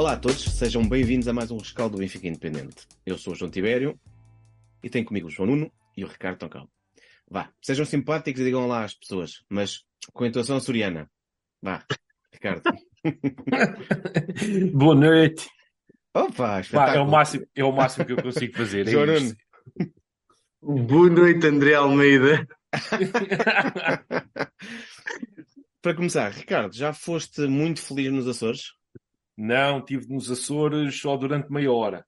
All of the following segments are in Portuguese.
Olá a todos, sejam bem-vindos a mais um rescaldo do Benfica Independente. Eu sou o João Tibério e tenho comigo o João Nuno e o Ricardo Toncão. Vá, sejam simpáticos e digam lá às pessoas, mas com a intuação açoriana. Vá, Ricardo. Boa noite. Opa, Pá, é, o máximo, é o máximo que eu consigo fazer. É João isto. Nuno. Boa noite, André Almeida. Para começar, Ricardo, já foste muito feliz nos Açores? Não, estive nos Açores só durante meia hora.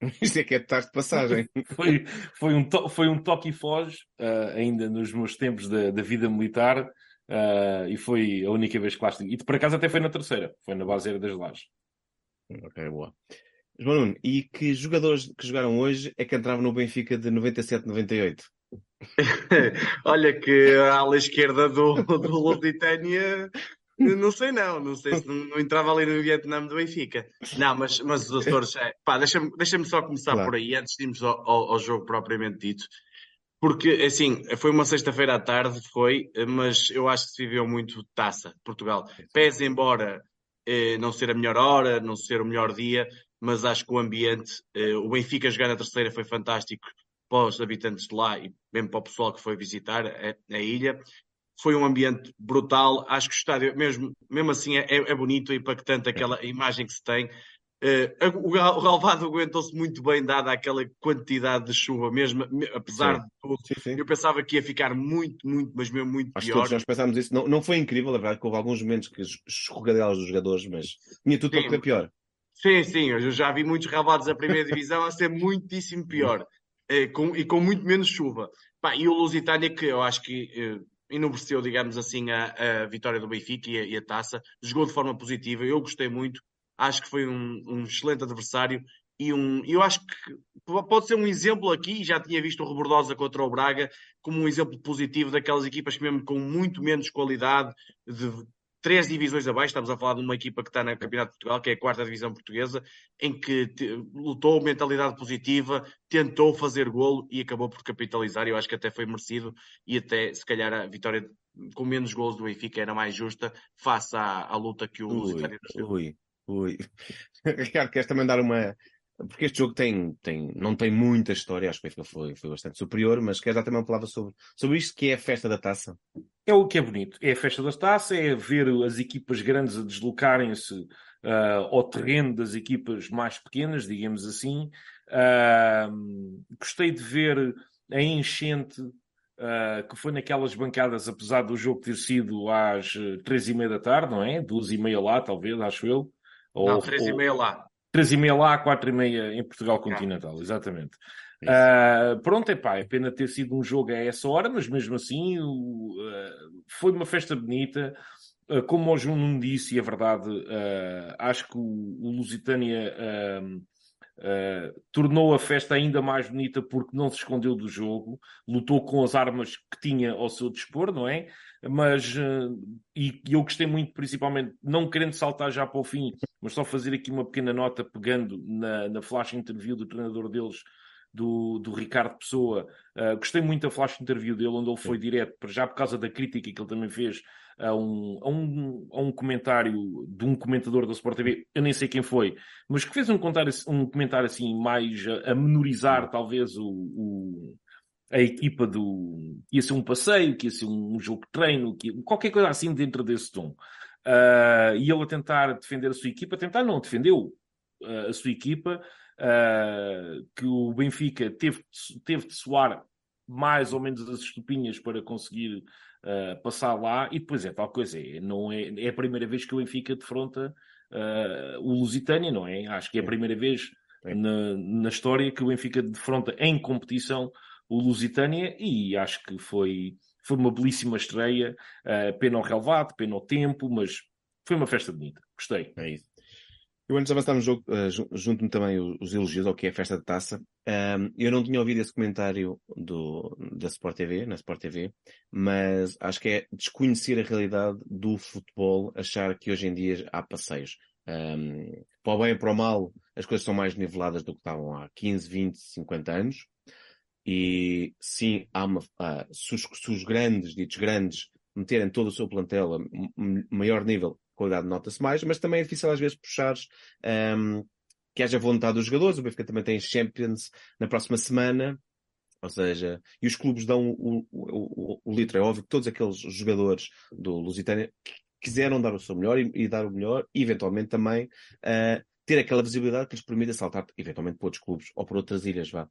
Isto é que é de tarde de passagem. Foi, foi, um, to, foi um toque e foge, ah, ainda nos meus tempos da, da vida militar, ah, e foi a única vez que lá estive. E por acaso até foi na terceira, foi na Baseira das Lajes. ok, boa. João Nuno, e que jogadores que jogaram hoje é que entravam no Benfica de 97-98? Olha que a ala esquerda do, do Lusitânia, não sei não, não sei se não, não entrava ali no Vietnã do Benfica. Não, mas, mas os Açores, é, pá, deixa-me deixa só começar Claro. por aí, antes de irmos ao, ao- ao jogo propriamente dito. Porque, assim, foi uma sexta-feira à tarde, foi, mas eu acho que se viveu muito taça, Portugal. Pese embora eh, não ser a melhor hora, não ser o melhor dia, mas acho que o ambiente, eh, o Benfica jogar na terceira foi fantástico para os habitantes de lá e mesmo para o pessoal que foi visitar a, a ilha. Foi um ambiente brutal. Acho que o estádio, mesmo, mesmo assim, é, é bonito e impactante aquela imagem que se tem. Eh, o gal- o relvado aguentou-se muito bem, dada aquela quantidade de chuva, mesmo me- apesar Sim. de tudo. Sim, sim. Eu pensava que ia ficar muito, muito, mas mesmo muito Acho pior. todos nós pensámos isso. Não, não foi incrível, a verdade, que houve alguns momentos que escorregadelas dos jogadores, mas tinha tudo para correr pior. Sim, sim, eu já vi muitos relvados da primeira divisão a ser muitíssimo pior eh, com- e com muito menos chuva. Pá, e o Lusitânia, que eu acho que eh, enobreceu, digamos assim, a, a vitória do Benfica e a, e a taça, jogou de forma positiva. Eu gostei muito, acho que foi um, um excelente adversário. E um, eu acho que pode ser um exemplo aqui, já tinha visto o Rebordosa contra o Braga, como um exemplo positivo daquelas equipas que mesmo com muito menos qualidade, de três divisões abaixo, estamos a falar de uma equipa que está na Campeonato de Portugal, que é a quarta divisão portuguesa, em que lutou, mentalidade positiva, tentou fazer golo e acabou por capitalizar. Eu acho que até foi merecido e até, se calhar, a vitória com menos golos do Benfica era mais justa face à, à luta que o ui, ui. Ricardo, queres também dar uma. Porque este jogo tem, tem, não tem muita história, acho que o foi, foi bastante superior, mas queres dar também uma palavra sobre, sobre isto que é a festa da taça? É o que é bonito. É a festa das taças, é ver as equipas grandes a deslocarem-se ah, ao terreno das equipas mais pequenas, digamos assim. Ah, gostei de ver a enchente ah, que foi naquelas bancadas, apesar do jogo ter sido às três e meia da tarde, não é? Duas e meia lá, talvez, acho eu. Ou- Não, três e ou- meia lá. Três e meia lá, quatro e meia em Portugal continental, exatamente. Ah, pronto, é pá, é pena ter sido um jogo a essa hora, mas mesmo assim o, ah, foi uma festa bonita. Ah, como o João disse, e é verdade, acho que o, o Lusitânia ah, tornou a festa ainda mais bonita porque não se escondeu do jogo, lutou com as armas que tinha ao seu dispor, não é? Mas, ah, e, e eu gostei muito, principalmente, não querendo saltar já para o fim, mas só fazer aqui uma pequena nota pegando na, na flash interview do treinador deles, do, do Ricardo Pessoa. Uh, gostei muito da flash interview dele, onde ele foi direto, para já por causa da crítica que ele também fez a um, a um, a um comentário de um comentador da Sport TV, eu nem sei quem foi, mas que fez um comentário, um comentário assim mais a, a menorizar talvez o, o- a equipa do... ia ser um passeio, que ia ser um, jogo de treino, que, qualquer coisa assim dentro desse tom. Uh, e ele a tentar defender a sua equipa, tentar não, defendeu uh, a sua equipa, uh, que o Benfica teve, teve de soar mais ou menos as estupinhas para conseguir uh, passar lá, e depois é tal coisa, é, não é, é a primeira vez que o Benfica defronta uh, o Lusitânia, não é? Acho que é a primeira vez na, na história que o Benfica defronta em competição o Lusitânia, e acho que foi, foi uma belíssima estreia, uh, pena ao relevado, pena ao tempo, mas foi uma festa bonita, gostei. É isso. Eu antes de avançar no jogo, uh, ju- junto-me também os, os elogios ao que é a festa de taça. Um, eu não tinha ouvido esse comentário do, da Sport TV, na Sport TV, mas acho que é desconhecer a realidade do futebol, achar que hoje em dia há passeios. Um, para o bem e para o mal, as coisas são mais niveladas do que estavam há 15, 20, 50 anos. E sim, há uma, ah, se, os, se os grandes, ditos grandes, meterem todo o seu plantel a maior nível, qualidade nota-se mais, mas também é difícil às vezes puxares um, que haja vontade dos jogadores. O Benfica também tem Champions na próxima semana. Ou seja, e os clubes dão o, o, o, o litro. É óbvio que todos aqueles jogadores do Lusitânia quiseram dar o seu melhor e, e dar o melhor, e eventualmente também uh, ter aquela visibilidade que lhes permita saltar eventualmente para outros clubes ou para outras ilhas, vá.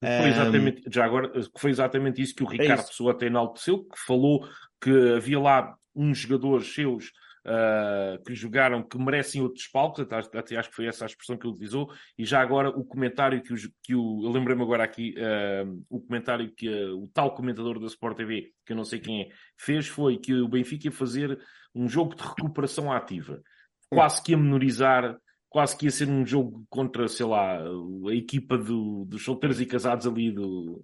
Foi exatamente, um... já agora, foi exatamente isso que o é Ricardo é Pessoa até enalteceu, que falou que havia lá uns jogadores seus uh, que jogaram que merecem outros palcos, até, até, acho que foi essa a expressão que ele utilizou, e já agora o comentário que, que o, eu lembrei-me agora aqui, uh, o comentário que uh, o tal comentador da Sport TV, que eu não sei quem é, fez foi que o Benfica ia fazer um jogo de recuperação ativa, quase que a menorizar quase que ia ser um jogo contra, sei lá, a equipa do, dos solteiros e casados ali do,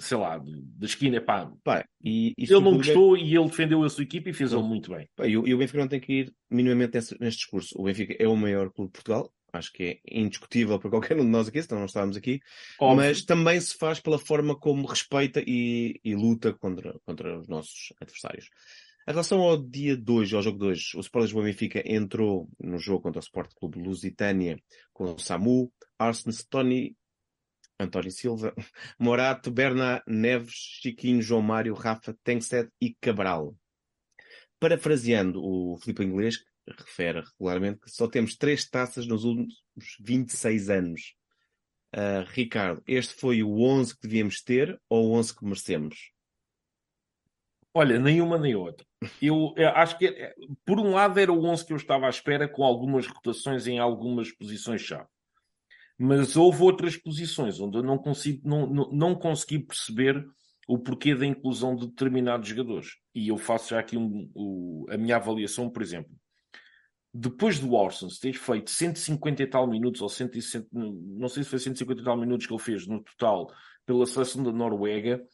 sei lá, da esquina. Pá, pá e, e ele não gostou e ele defendeu a sua equipa e fez-o muito bem. Pá, e, o, e, o Benfica não tem que ir minimamente nesse, neste discurso. O Benfica é o maior clube de Portugal. Acho que é indiscutível para qualquer um de nós aqui, senão não estávamos aqui. Óbvio. Mas também se faz pela forma como respeita e, e luta contra, contra os nossos adversários. Em relação ao dia 2, ao jogo 2, o Sport Lisboa Benfica entrou no jogo contra o Sport Clube Lusitânia com Samu, Arsens, Tony, António Silva, Morato, Berna, Neves, Chiquinho, João Mário, Rafa, Tengsted e Cabral. Parafraseando o Filipe Inglês, refere regularmente que só temos três taças nos últimos 26 anos. Uh, Ricardo, este foi o 11 que devíamos ter ou o 11 que merecemos? Olha, nenhuma nem outra. Eu, eu acho que, é, por um lado, era o 11 que eu estava à espera, com algumas rotações em algumas posições-chave. Mas houve outras posições onde eu não, consigo, não, não, não consegui perceber o porquê da inclusão de determinados jogadores. E eu faço já aqui um, a minha avaliação, por exemplo. Depois do Orsons ter feito 150 e tal minutos, ou 160, não sei se foi 150 e tal minutos que ele fez no total pela seleção da Noruega,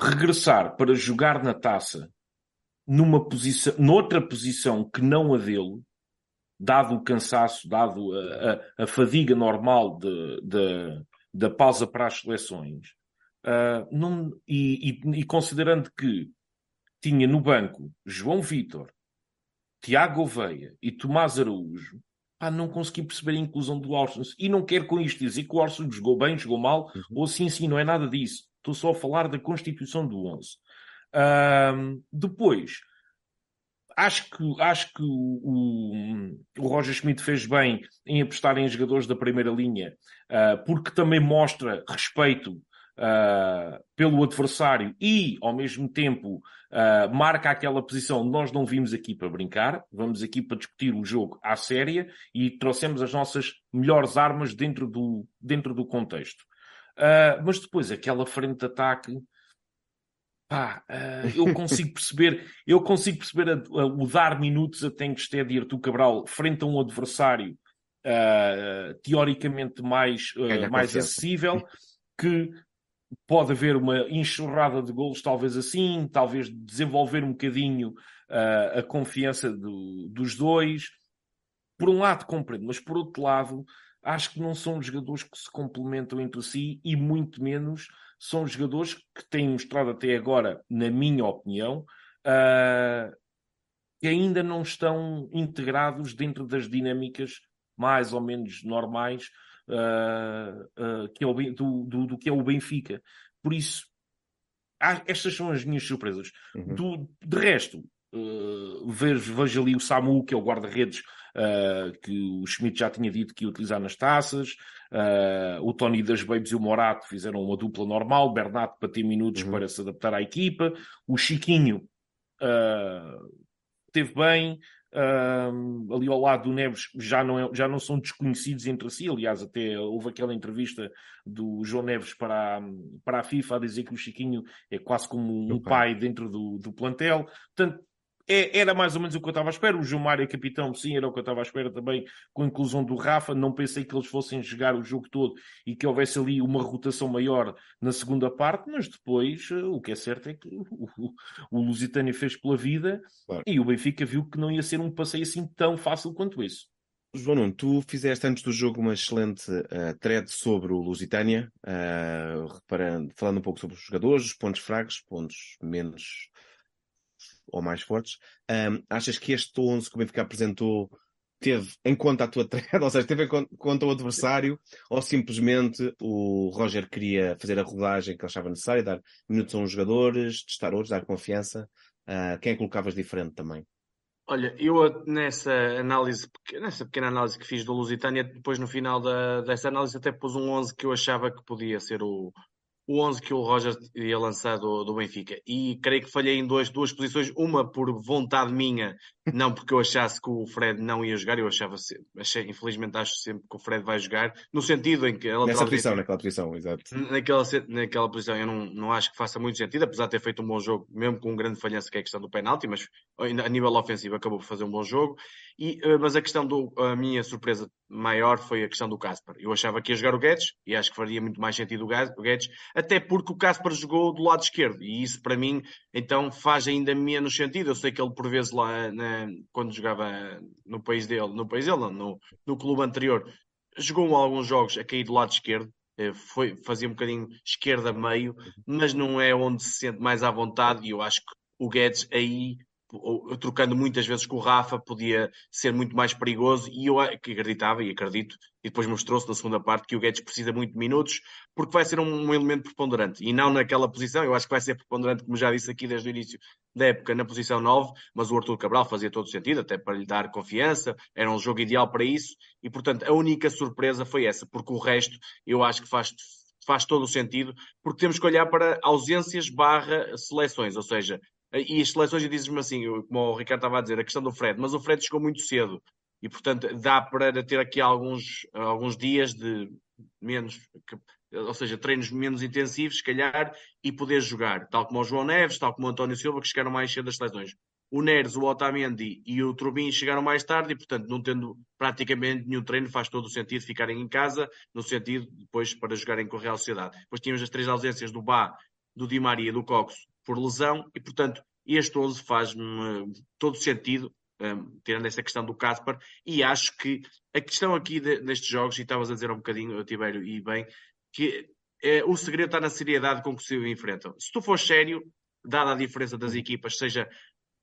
regressar para jogar na taça numa posição, noutra posição que não a dele, dado o cansaço, dado a, a, a fadiga normal de, de, da pausa para as seleções, uh, não, e, e, e, considerando que tinha no banco João Vitor, Tiago Oveia e Tomás Araújo, pá, não consegui perceber a inclusão do Orsons. E não quero com isto dizer que o Orsons jogou bem, jogou mal, uhum. ou sim, sim, não é nada disso. Estou só a falar da constituição do 11. Depois, acho que, acho que o, o, Roger Schmidt fez bem em apostar em jogadores da primeira linha, uh, porque também mostra respeito uh, pelo adversário e, ao mesmo tempo, uh, marca aquela posição nós não vimos aqui para brincar, vamos aqui para discutir o jogo à séria e trouxemos as nossas melhores armas dentro do, dentro do contexto. Mas depois, aquela frente de ataque, pá, uh, eu consigo perceber, eu consigo perceber a, a, o dar minutos Artur Cabral frente a um adversário uh, teoricamente mais, mais acessível, que pode haver uma enxurrada de golos, talvez assim, talvez desenvolver um bocadinho a confiança do, dos dois. Por um lado, compreendo, mas por outro lado, acho que não são jogadores que se complementam entre si e muito menos são jogadores que têm mostrado até agora, na minha opinião, uh, que ainda não estão integrados dentro das dinâmicas mais ou menos normais uh, uh, que é o, do, do, do, que é o Benfica. Por isso, há, estas são as minhas surpresas. Uhum. Do, de resto, vejo, vejo ali o Samu, que é o guarda-redes, uh, que o Schmidt já tinha dito que ia utilizar nas taças. Uh, o Tony das Babes e o Morato fizeram uma dupla normal. Bernardo para ter minutos uhum. para se adaptar à equipa. O Chiquinho uh, teve bem. Uh, ali ao lado do Neves já não, é, já não são desconhecidos entre si. Aliás, até houve aquela entrevista do João Neves para a, para a FIFA a dizer que o Chiquinho é quase como um pai dentro do, do plantel. Portanto, é, era mais ou menos o que eu estava à espera. O Gilmar é capitão, sim, era o que eu estava à espera também com a inclusão do Rafa. Não pensei que eles fossem jogar o jogo todo e que houvesse ali uma rotação maior na segunda parte, mas depois eh, o que é certo é que o, o, o Lusitânia fez pela vida claro. e o Benfica viu que não ia ser um passeio assim tão fácil quanto isso. João Nuno, tu fizeste antes do jogo uma excelente uh, thread sobre o Lusitânia, uh, reparando, falando um pouco sobre os jogadores, os pontos fracos, pontos menos ou mais fortes. Um, achas que este 11 que o Benfica apresentou teve em conta a tua trade, ou seja, teve em conta o adversário, ou simplesmente o Roger queria fazer a rodagem que ele achava necessária, dar minutos a uns jogadores, testar outros, dar confiança? Uh, quem é colocavas diferente também? Olha, eu nessa análise, nessa pequena análise que fiz do Lusitânia, depois no final da, dessa análise até pus um 11 que eu achava que podia ser o, o 11 que o Roger ia lançar do, do Benfica. E creio que falhei em dois, duas posições, uma por vontade minha, não porque eu achasse que o Fred não ia jogar, eu achava, achei, infelizmente acho sempre que o Fred vai jogar, no sentido em que... Nessa posição, naquela posição, exato. Naquela, naquela posição eu não, não acho que faça muito sentido, apesar de ter feito um bom jogo, mesmo com um grande falhança que é a questão do penalti, mas a nível ofensivo acabou por fazer um bom jogo. E, eh, mas a questão do, a minha surpresa maior foi a questão do Casper. Eu achava que ia jogar o Guedes, e acho que faria muito mais sentido o Guedes, até porque o Casper jogou do lado esquerdo, e isso para mim, então, faz ainda menos sentido. Eu sei que ele, por vezes, lá na, quando jogava no país dele, no país dele, no, no clube anterior, jogou alguns jogos a cair do lado esquerdo, eh, foi, fazia um bocadinho esquerda-meio, mas não é onde se sente mais à vontade, e eu acho que o Guedes aí trocando muitas vezes com o Rafa, podia ser muito mais perigoso. E eu acreditava e acredito, e depois mostrou-se na segunda parte que o Guedes precisa muito de minutos, porque vai ser um, um, elemento preponderante. E não naquela posição, eu acho que vai ser preponderante, como já disse aqui desde o início da época, na posição 9. Mas o Arthur Cabral fazia todo sentido, até para lhe dar confiança, era um jogo ideal para isso. E portanto, a única surpresa foi essa, porque o resto eu acho que faz faz todo o sentido, porque temos que olhar para ausências barra seleções, ou seja, e as seleções, e dizes-me assim, como o Ricardo estava a dizer, a questão do Fred, mas o Fred chegou muito cedo e, portanto, dá para ter aqui alguns, alguns dias de menos, ou seja, treinos menos intensivos, se calhar, e poder jogar, tal como o João Neves, tal como o António Silva, que chegaram mais cedo das seleções. O Neres, o Otamendi e o Trubin chegaram mais tarde e, portanto, não tendo praticamente nenhum treino, faz todo o sentido ficarem em casa, no sentido depois para jogarem com a Real Sociedade. Depois tínhamos as três ausências do Bá, do Di Maria e do Cox por lesão, e portanto este 11 faz-me todo sentido, um, tirando essa questão do Casper, e acho que a questão aqui de, jogos, e estavas a dizer um bocadinho, Tibério, e bem, que é, o segredo está na seriedade com que se enfrentam. Se tu fores sério, dada a diferença das equipas, seja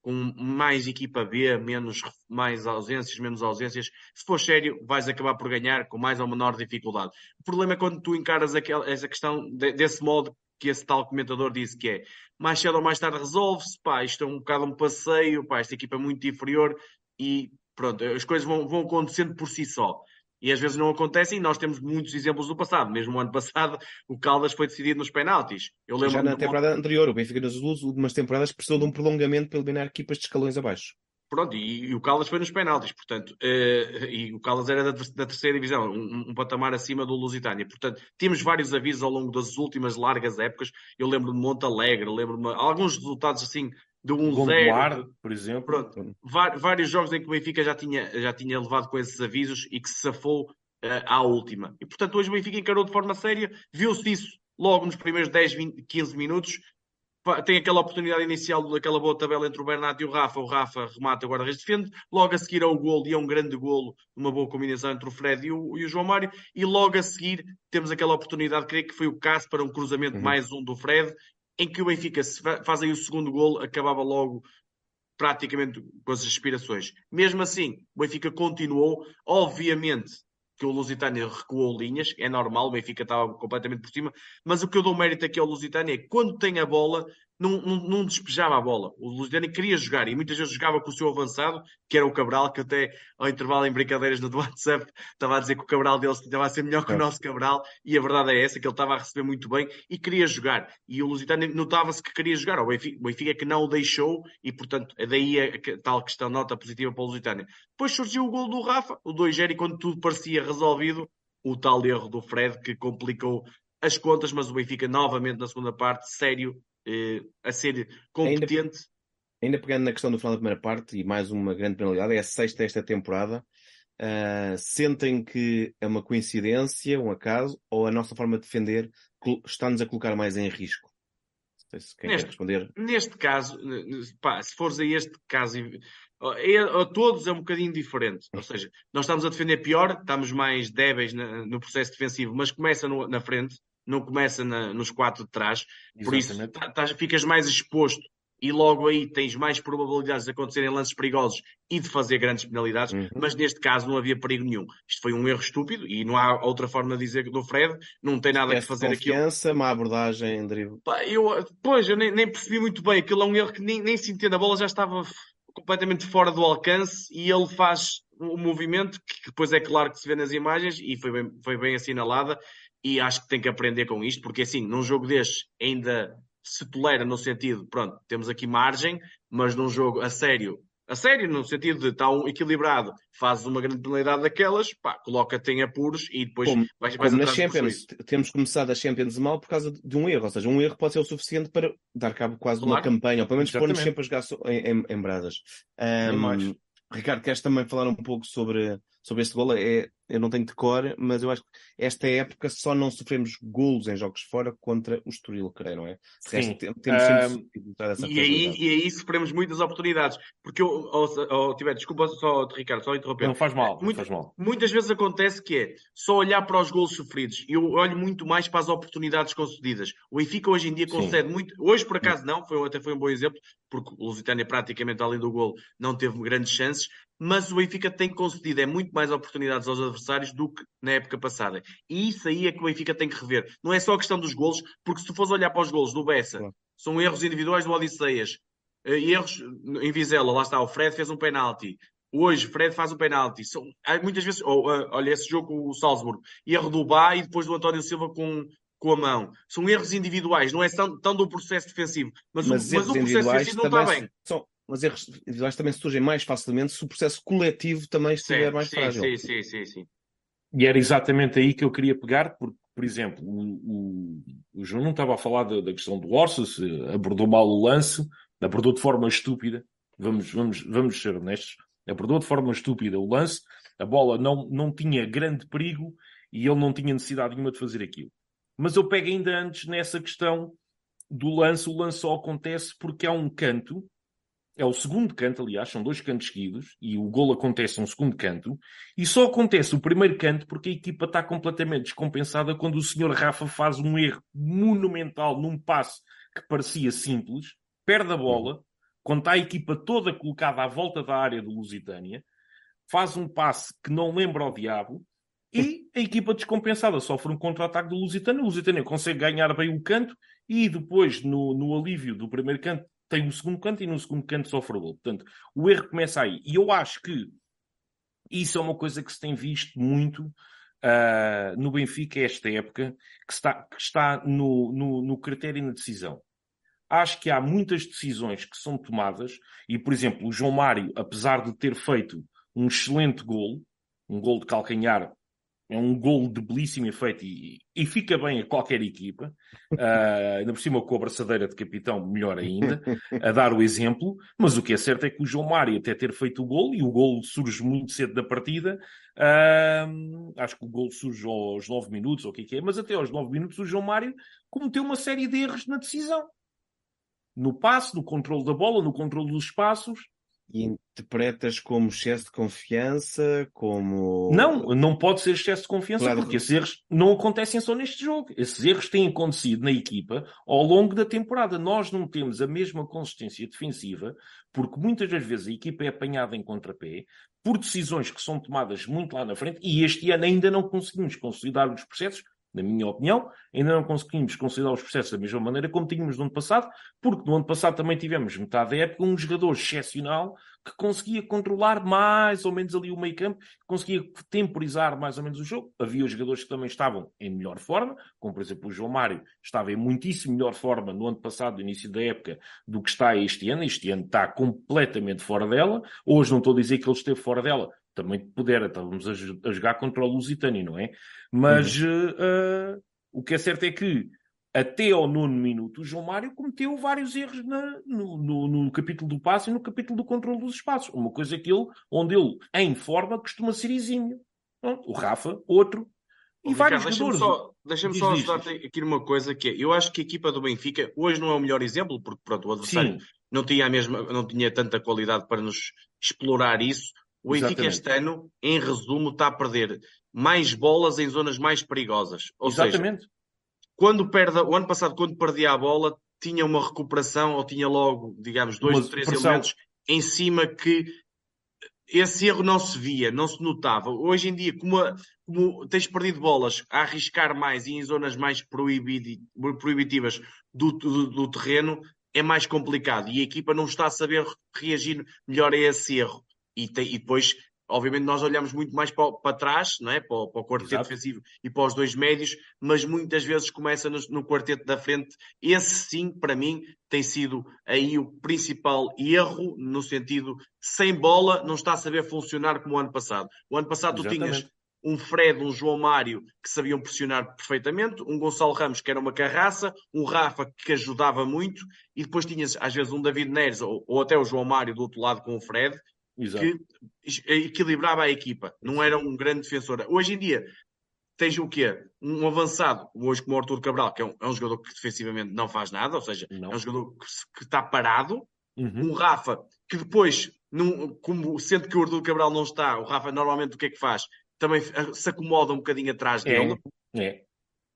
com mais equipa B, menos mais ausências, menos ausências, se for sério, vais acabar por ganhar com mais ou menor dificuldade. O problema é quando tu encaras aquela, essa questão de, desse modo que esse tal comentador disse que é mais cedo ou mais tarde resolve-se, pá, isto é um bocado um passeio, pá, esta equipa é muito inferior e pronto, as coisas vão, vão acontecendo por si só. E às vezes não acontecem, e nós temos muitos exemplos do passado. Mesmo o ano passado, o Caldas foi decidido nos penaltis. Eu lembro Já na temporada anterior, o Benfica nas últimas temporadas precisou de um prolongamento para eliminar equipas de escalões abaixo. Pronto, e, e, o Caldas foi nos penaltis, portanto, uh, e o Caldas era da, da terceira divisão, um, um, patamar acima do Lusitânia. Portanto, temos vários avisos ao longo das últimas largas épocas. Eu lembro de Monte Alegre, lembro-me alguns resultados assim de 1-0. por exemplo. Pronto, vários jogos em que o Benfica já tinha, já tinha levado com esses avisos e que se safou uh, à última. E portanto, hoje o Benfica encarou de forma séria, viu-se isso logo nos primeiros 10, 20, 15 minutos tem aquela oportunidade inicial daquela boa tabela entre o Bernardo e o Rafa. O Rafa remata, o guarda-redes defende. Logo a seguir ao golo, e é um grande golo, uma boa combinação entre o Fred e o, e o, João Mário. E logo a seguir temos aquela oportunidade, creio que foi o caso para um cruzamento uhum. mais um do Fred, em que o Benfica faz aí o segundo golo, acabava logo praticamente com as aspirações. Mesmo assim, o Benfica continuou, obviamente, que o Lusitânia recuou linhas, é normal, o Benfica estava completamente por cima, mas o que eu dou mérito aqui ao Lusitânia é quando tem a bola, não, não, não, despejava a bola. O Lusitânia queria jogar e muitas vezes jogava com o seu avançado, que era o Cabral, que até ao intervalo em brincadeiras no WhatsApp estava a dizer que o Cabral deles estava a ser melhor que o nosso Cabral, e a verdade é essa, que ele estava a receber muito bem e queria jogar. E o Lusitânia notava-se que queria jogar, o Benfica, o Benfica é que não o deixou, e portanto, daí a, tal questão, nota positiva para o Lusitânia. Depois surgiu o gol do Rafa, o 2-0, e quando tudo parecia resolvido, o tal erro do Fred que complicou as contas, mas o Benfica novamente na segunda parte, sério, eh, a ser competente. Ainda, ainda, pegando na questão do final da primeira parte, e mais uma grande penalidade, é a sexta esta temporada. Uh, sentem que é uma coincidência, um acaso, ou a nossa forma de defender está-nos a colocar mais em risco? Se quem neste, quer responder. Neste caso, pá, se fores a este caso, é, a todos é um bocadinho diferente. Ou seja, nós estamos a defender pior, estamos mais débeis na, no processo defensivo, mas começa no, na frente não começa na, nos quatro de trás, por isso tá, tá, ficas mais exposto e logo aí tens mais probabilidades de acontecerem lances perigosos e de fazer grandes penalidades, Uhum. mas neste caso não havia perigo nenhum. Isto foi um erro estúpido e não há outra forma de dizer do Fred, não tem nada que Esquece fazer aquilo. confiança, má abordagem, drible. Eu, pois, eu nem, nem percebi muito bem. Aquilo é um erro que nem, nem se entende. A bola já estava completamente fora do alcance e ele faz um movimento que depois é claro que se vê nas imagens e foi bem, foi bem assinalada. E acho que tem que aprender com isto, porque assim, num jogo destes ainda se tolera no sentido, pronto, temos aqui margem, mas num jogo a sério, a sério, no sentido de estar um equilibrado, fazes uma grande penalidade daquelas, pá, coloca-te em apuros e depois Como, vais, vais como na Champions, temos começado a Champions mal por causa de um erro. Ou seja, um erro pode ser o suficiente para dar cabo quase de uma Claro. campanha, ou pelo menos pôr-nos sempre a jogar em, em, em Ahm, mais. Ricardo, queres também falar um pouco sobre, sobre este gol? É, eu não tenho de cor, mas eu acho que esta época só não sofremos golos em jogos fora contra o Estoril, creio, não é? De resto, Sim. tem- temos sempre sofrido essa E aí, e aí sofremos muitas oportunidades. Porque eu, oh, oh, Tibete, desculpa só, Ricardo, só interromper. Não faz mal, não Muito- faz mal. Muitas vezes acontece que é só olhar para os golos sofridos. Eu olho muito mais para as oportunidades concedidas. O Benfica hoje em dia Sim. concede muito. Hoje, por acaso, não. Foi, até foi um bom exemplo, porque o Lusitânia, praticamente além do golo, não teve grandes chances. Mas o Benfica tem concedido é muito mais oportunidades aos adversários do que na época passada. E isso aí é que o Benfica tem que rever. Não é só a questão dos golos, porque se tu fores olhar para os golos do Bessa, Claro. são erros individuais do Odisseias. Eh, erros em Vizela, lá está, o Fred fez um penalti. Hoje, Fred faz um penalti. São, muitas vezes, ou, eh, olha, esse jogo com o Salzburgo, erro do Bá e depois do António Silva com, com a mão. São erros individuais, não é tão, tão do processo defensivo. Mas, Mas, o, mas o processo defensivo não está bem. são, mas erros individuais também surgem mais facilmente se o processo coletivo também estiver mais sim, frágil. sim, sim, sim, sim. E era exatamente aí que eu queria pegar, porque, por exemplo, o, o, o João não estava a falar da, da questão do Orsa, se abordou mal o lance, abordou de forma estúpida, vamos, vamos, vamos ser honestos, abordou de forma estúpida o lance, a bola não, não tinha grande perigo e ele não tinha necessidade nenhuma de fazer aquilo. Mas eu pego ainda antes nessa questão do lance, o lance só acontece porque há um canto, é o segundo canto, aliás, são dois cantos seguidos, e o golo acontece no segundo canto, e só acontece o primeiro canto porque a equipa está completamente descompensada quando o senhor Rafa faz um erro monumental num passe que parecia simples, perde a bola, quando está a equipa toda colocada à volta da área do Lusitânia, faz um passe que não lembra ao diabo, e a equipa descompensada sofre um contra-ataque do Lusitânia. O Lusitânia consegue ganhar bem o canto e depois, no, no alívio do primeiro canto, tem o segundo canto e no segundo canto sofre o gol. Portanto, o erro começa aí. E eu acho que isso é uma coisa que se tem visto muito uh, no Benfica esta época, que está, que está no, no, no critério e na decisão. Acho que há muitas decisões que são tomadas, e, por exemplo, o João Mário, apesar de ter feito um excelente gol, um gol de calcanhar é um gol de belíssimo efeito e, e, fica bem a qualquer equipa, uh, ainda por cima com a braçadeira de capitão, melhor ainda, a dar o exemplo, mas o que é certo é que o João Mário até ter feito o gol, e o gol surge muito cedo da partida, uh, acho que o gol surge aos 9 minutos, ou o que é que é, mas até aos 9 minutos o João Mário cometeu uma série de erros na decisão. No passe, no controle da bola, no controle dos espaços, interpretas como excesso de confiança, como. Não, não pode ser excesso de confiança, claro. porque esses erros não acontecem só neste jogo. Esses erros têm acontecido na equipa ao longo da temporada. Nós não temos a mesma consistência defensiva, porque muitas das vezes a equipa é apanhada em contrapé por decisões que são tomadas muito lá na frente, e este ano ainda não conseguimos consolidar os processos. Na minha opinião, ainda não conseguimos consolidar os processos da mesma maneira como tínhamos no ano passado, porque no ano passado também tivemos metade da época um jogador excepcional que conseguia controlar mais ou menos ali o meio campo, conseguia temporizar mais ou menos o jogo. Havia jogadores que também estavam em melhor forma, como por exemplo o João Mário, estava em muitíssimo melhor forma no ano passado, no início da época, do que está este ano. Este ano está completamente fora dela. Hoje não estou a dizer que ele esteve fora dela, também pudera, estávamos a, a jogar contra o Lusitânia, não é? Mas uhum. uh, uh, o que é certo é que até ao nono minuto o João Mário cometeu vários erros na, no, no, no, capítulo do passe e no capítulo do controle dos espaços. Uma coisa que ele, onde ele, em forma, costuma ser exímio. O Rafa, outro. E vários Ricardo, jogadores. Deixa-me só, deixa só ajudar-te aqui numa coisa que é, eu acho que a equipa do Benfica hoje não é o melhor exemplo, porque pronto, o adversário Sim. não tinha, a mesma, não tinha tanta qualidade para nos explorar isso. O Benfica este ano, em resumo, está a perder mais bolas em zonas mais perigosas. Ou Exatamente. seja, quando perde, o ano passado, quando perdia a bola, tinha uma recuperação ou tinha logo, digamos, dois ou três pressão. elementos em cima que esse erro não se via, não se notava. Hoje em dia, como, a, como tens perdido bolas a arriscar mais e em zonas mais proibitivas do, do, do, terreno, é mais complicado e a equipa não está a saber reagir melhor a esse erro. E, te, e depois Obviamente nós olhamos muito mais para, para trás, não é? para, o, para o quarteto Exato. defensivo e para os dois médios, mas muitas vezes começa no, no, quarteto da frente. Esse sim, para mim, tem sido aí o principal erro, no sentido, sem bola, não está a saber funcionar como o ano passado. O ano passado Exatamente. tu tinhas um Fred, um João Mário que sabiam pressionar perfeitamente, um Gonçalo Ramos que era uma carraça, um Rafa que ajudava muito, e depois tinhas às vezes um David Neres ou, ou até o João Mário do outro lado com o Fred, Exato. que equilibrava a equipa, não era um grande defensor. Hoje em dia tens o quê? Um avançado, hoje como o Arthur Cabral, que é um, é um jogador que defensivamente não faz nada, ou seja, não. é um jogador que, que está parado. Uhum. Um Rafa, que depois, num, como sendo que o Arthur Cabral não está, o Rafa normalmente o que é que faz? Também se acomoda um bocadinho atrás é. dele. É.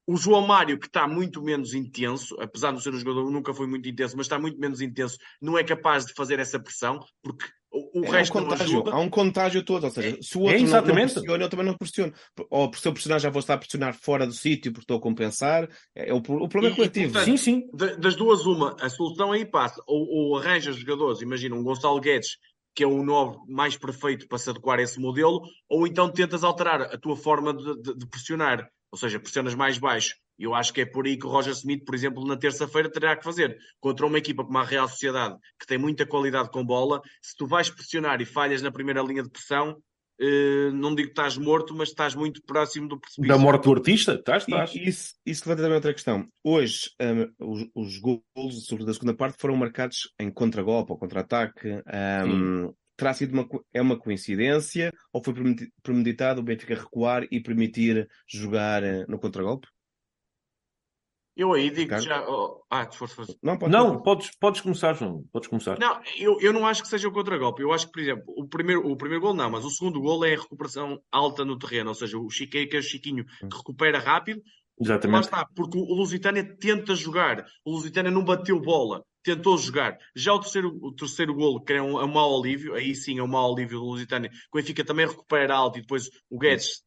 O João Mário, que está muito menos intenso, apesar de ser um jogador nunca foi muito intenso, mas está muito menos intenso, não é capaz de fazer essa pressão, porque o, é, resto um contágio, Há um contágio todo, ou seja, se o outro é, não, não pressiona, eu também não pressiono. Ou por seu personagem já vou estar a pressionar fora do sítio porque estou a compensar. É, é o, o problema e, é coletivo. portanto, sim, sim. Das duas, uma, a solução aí passa. Ou, ou arranja jogadores, imagina um Gonçalo Guedes, que é o novo mais perfeito para se adequar a esse modelo, ou então tentas alterar a tua forma de, de, de pressionar. Ou seja, pressionas mais baixo e eu acho que é por aí que o Roger Smith, por exemplo, na terça-feira terá que fazer. Contra uma equipa como a Real Sociedade, que tem muita qualidade com bola, se tu vais pressionar e falhas na primeira linha de pressão, eh, não digo que estás morto, mas estás muito próximo do precipício. Da morte do artista? Estás, estás. E, isso, isso levanta também outra questão. Hoje, um, os, os gols, sobretudo da segunda parte, foram marcados em contra-golpe ou contra-ataque. Um, terá sido uma, é uma coincidência ou foi premeditado o Benfica recuar e permitir jogar eh, no contragolpe? Eu aí digo que já. Oh, ah, se for, for. Não, pode não podes, podes começar, João. Podes começar. Não, eu, eu não acho que seja o contra-golpe. Eu acho que, por exemplo, o primeiro, o primeiro gol não, mas o segundo gol é a recuperação alta no terreno. Ou seja, o Chiquei, que é o Chiquinho, que recupera rápido. Exatamente. Lá está, porque o Lusitânia tenta jogar. O Lusitânia não bateu bola. Tentou jogar. Já o terceiro, o terceiro golo, que é um, um mau alívio, aí sim é um mau alívio do Lusitânia. O Benfica também recupera alto e depois o Guedes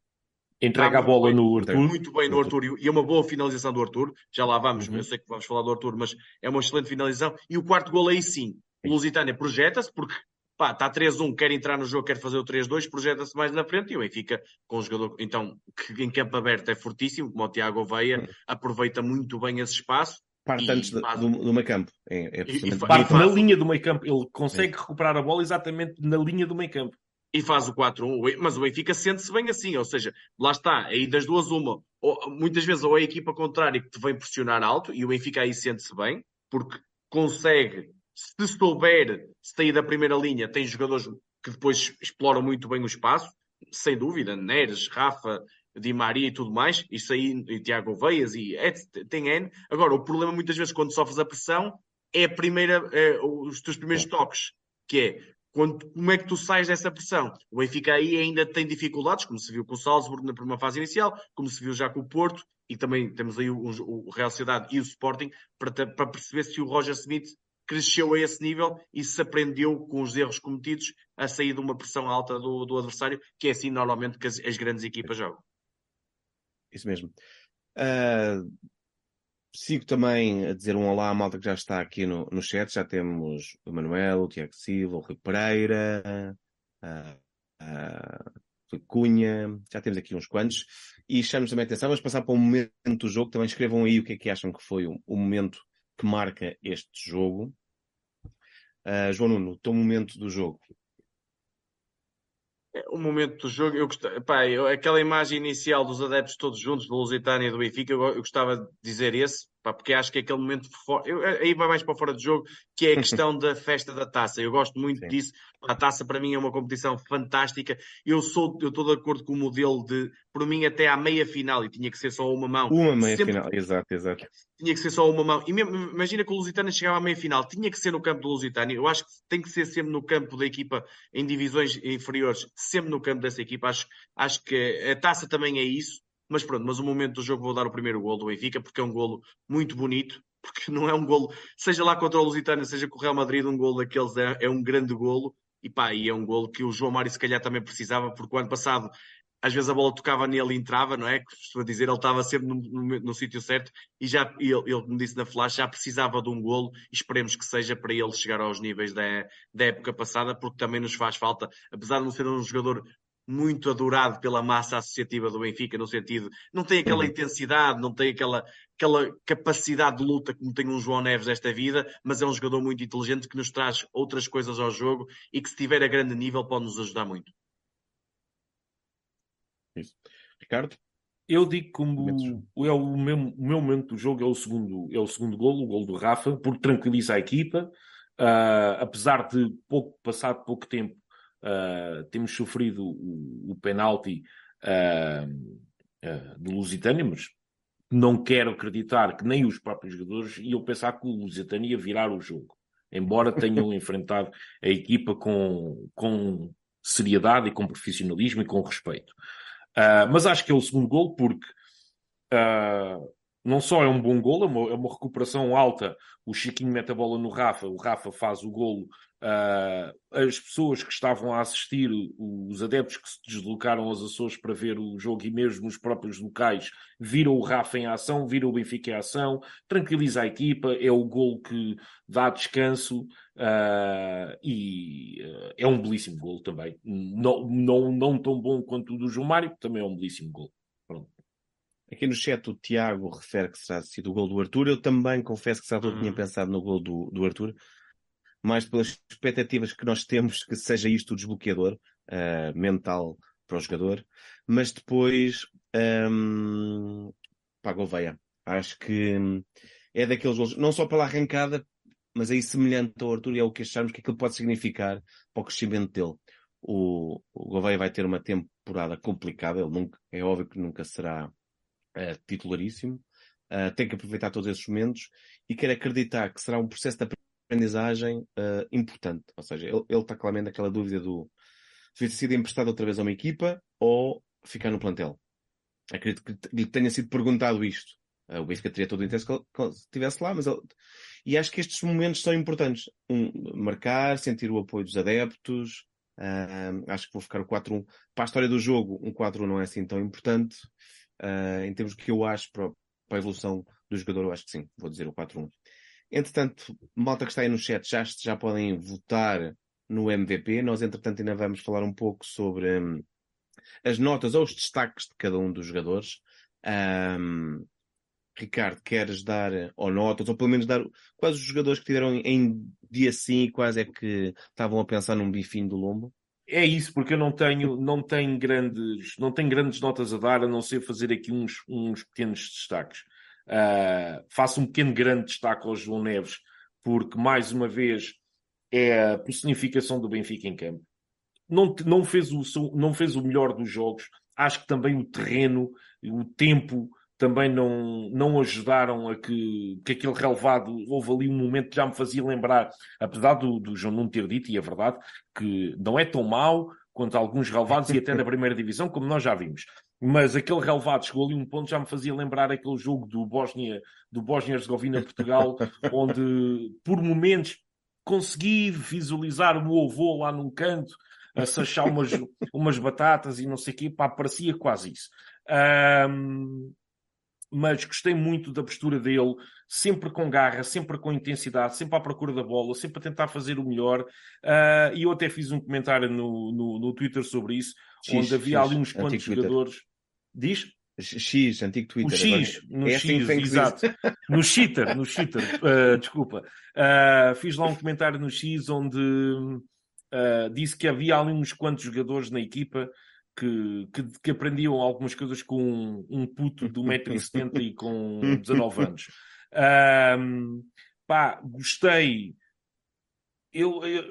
Entrega a bola bem, no Arthur. Muito bem no Arthur. E é uma boa finalização do Arthur. Já lá vamos, uhum. eu sei que vamos falar do Arthur, mas é uma excelente finalização. E o quarto gol aí sim. O Lusitânia projeta-se, porque pá, está 3-1, quer entrar no jogo, quer fazer o 3-2, projeta-se mais na frente e o Benfica, com o jogador, então, que em campo aberto é fortíssimo, como o Tiago Veia, uhum. aproveita muito bem esse espaço. Parte antes faz... do, do meio campo. É, é e, e, parte na linha do meio campo. Ele consegue é. recuperar a bola exatamente na linha do meio campo e faz o 4-1, mas o Benfica sente-se bem assim, ou seja, lá está, aí das duas uma, ou, muitas vezes ou é a equipa contrária que te vem pressionar alto, e o Benfica aí sente-se bem, porque consegue, se souber sair da primeira linha, tem jogadores que depois exploram muito bem o espaço, sem dúvida, Neres, Rafa, Di Maria e tudo mais, isso aí, e Tiago Veias, e é, tem N. Agora, o problema muitas vezes quando sofres a pressão é a primeira, é, os teus primeiros toques, que é quando, como é que tu sais dessa pressão? O Benfica aí ainda tem dificuldades, como se viu com o Salzburg na primeira fase inicial, como se viu já com o Porto, e também temos aí o, o Real Sociedade e o Sporting, para, para perceber se o Roger Smith cresceu a esse nível e se aprendeu com os erros cometidos a sair de uma pressão alta do, do adversário, que é assim normalmente que as, as grandes equipas jogam. Isso mesmo. Uh, Sigo também a dizer um olá à malta que já está aqui no, no chat. Já temos o Manuel, o Tiago Silva, o Rui Pereira, a, a Cunha, já temos aqui uns quantos. E chamamos também a atenção, vamos passar para o momento do jogo. Também escrevam aí o que é que acham que foi o, o momento que marca este jogo. Uh, João Nuno, o teu momento do jogo. O momento do jogo, eu gostava, pá, eu, aquela imagem inicial dos adeptos todos juntos, do Lusitânia e do Benfica, eu, eu, gostava de dizer esse, pá, porque acho que é aquele momento, for, eu, aí vai mais para fora do jogo, que é a questão da festa da taça. Eu gosto muito Sim. disso. A taça para mim é uma competição fantástica. Eu sou, eu estou de acordo com o modelo de, por mim, até à meia final, e tinha que ser só uma mão. Uma meia Sempre... final, exato, exato. Tinha que ser só uma mão. E mesmo, imagina que o Lusitânia chegava à meia final, tinha que ser no campo do Lusitânia. Eu acho que tem que ser sempre no campo da equipa em divisões inferiores, sempre no campo dessa equipa. Acho, acho que a taça também é isso. Mas pronto, mas o momento do jogo vou dar o primeiro golo do Benfica, porque é um golo muito bonito. porque não é um golo, seja lá contra o Lusitânia, seja com o Real Madrid, um golo daqueles é, é um grande golo, e pá, e é um golo que o João Mário se calhar também precisava, porque o ano passado às vezes a bola tocava nele e entrava, não é? Costuma dizer, ele estava sempre no, no, no sítio certo e já ele, ele me disse na flash, já precisava de um golo e esperemos que seja para ele chegar aos níveis da, da época passada, porque também nos faz falta, apesar de não ser um jogador muito adorado pela massa associativa do Benfica, no sentido, não tem aquela uhum. intensidade, não tem aquela, aquela capacidade de luta como tem um João Neves esta vida, mas é um jogador muito inteligente que nos traz outras coisas ao jogo e que se estiver a grande nível pode nos ajudar muito. Isso. Ricardo? Eu digo como é o meu, o meu momento do jogo é o segundo, é o segundo golo, o golo do Rafa, porque tranquiliza a equipa. Uh, apesar de pouco, passado pouco tempo, uh, temos sofrido o, o penalti uh, do Lusitânia, mas não quero acreditar que nem os próprios jogadores iam pensar que o Lusitânia ia virar o jogo. Embora tenham enfrentado a equipa com, com seriedade e com profissionalismo e com respeito. Uh, mas acho que é o segundo gol porque uh, não só é um bom gol, é uma, é uma, recuperação alta. O Chiquinho mete a bola no Rafa, o Rafa faz o golo. Uh, as pessoas que estavam a assistir, os adeptos que se deslocaram aos Açores para ver o jogo e mesmo os próprios locais, viram o Rafa em ação, viram o Benfica em ação, tranquiliza a equipa, é o gol que dá descanso uh, e uh, é um belíssimo gol também. Não, não, não tão bom quanto o do João Mário, também é um belíssimo gol. Pronto. Aqui no chat o Tiago refere que será sido o gol do Arthur. Eu também confesso que já uhum. tinha pensado no gol do, do Arthur mais pelas expectativas que nós temos que seja isto o desbloqueador uh, mental para o jogador, mas depois um, a Gouveia. Acho que é daqueles gols, não só pela arrancada, mas aí semelhante ao Arthur, e é o que achamos que aquilo pode significar para o crescimento dele. O, o Gouveia vai ter uma temporada complicada, ele nunca, é óbvio que nunca será uh, titularíssimo, uh, tem que aproveitar todos esses momentos e quero acreditar que será um processo de aprendizagem uh, importante. Ou seja, ele, está claramente naquela dúvida do se ter sido emprestado outra vez a uma equipa ou ficar no plantel. Acredito que lhe tenha sido perguntado isto. Uh, o Benfica teria todo o interesse que ele estivesse lá, mas ele... E acho que estes momentos são importantes. Um, marcar, sentir o apoio dos adeptos. Uh, acho que vou ficar o 4-1. Para a história do jogo, um 4-1 não é assim tão importante. Uh, em termos que eu acho para, para a evolução do jogador, eu acho que sim. Vou dizer o 4-1. Entretanto, malta que está aí no chat já, já podem votar no MVP. Nós, entretanto, ainda vamos falar um pouco sobre hum, as notas ou os destaques de cada um dos jogadores. Um, Ricardo, queres dar ou notas, ou pelo menos dar quais os jogadores que tiveram em dia sim e quais é que estavam a pensar num bifinho do lombo? É isso, porque eu não tenho, não tenho grandes, não tenho grandes notas a dar, a não ser fazer aqui uns, uns pequenos destaques. Uh, faço um pequeno grande destaque ao João Neves, porque mais uma vez é a personificação do Benfica em campo. Não, não, fez o, não fez o melhor dos jogos. Acho que também o terreno, o tempo também não, não ajudaram a que, que aquele relevado, houve ali um momento que já me fazia lembrar, apesar do, do João não ter dito, e é verdade, que não é tão mau quanto alguns relevados e até na primeira divisão, como nós já vimos. Mas aquele relevado chegou ali um ponto já me fazia lembrar aquele jogo do Bósnia, do Bósnia-Herzegovina-Portugal, onde por momentos consegui visualizar o meu avô lá num canto a sachar umas, umas batatas e não sei o quê, pá, parecia quase isso. Um, mas gostei muito da postura dele, sempre com garra, sempre com intensidade, sempre à procura da bola, sempre a tentar fazer o melhor. Uh, e eu até fiz um comentário no, no, no Twitter sobre isso, X, onde havia X, ali uns quantos jogadores. Diz? X, antigo Twitter. O X, no é X, assim exato. No cheater, no cheater, uh, desculpa. Uh, fiz lá um comentário no X onde uh, disse que havia ali uns quantos jogadores na equipa que, que, que aprendiam algumas coisas com um, um puto de 1,70m e com 19 anos. pá, gostei eu, eu,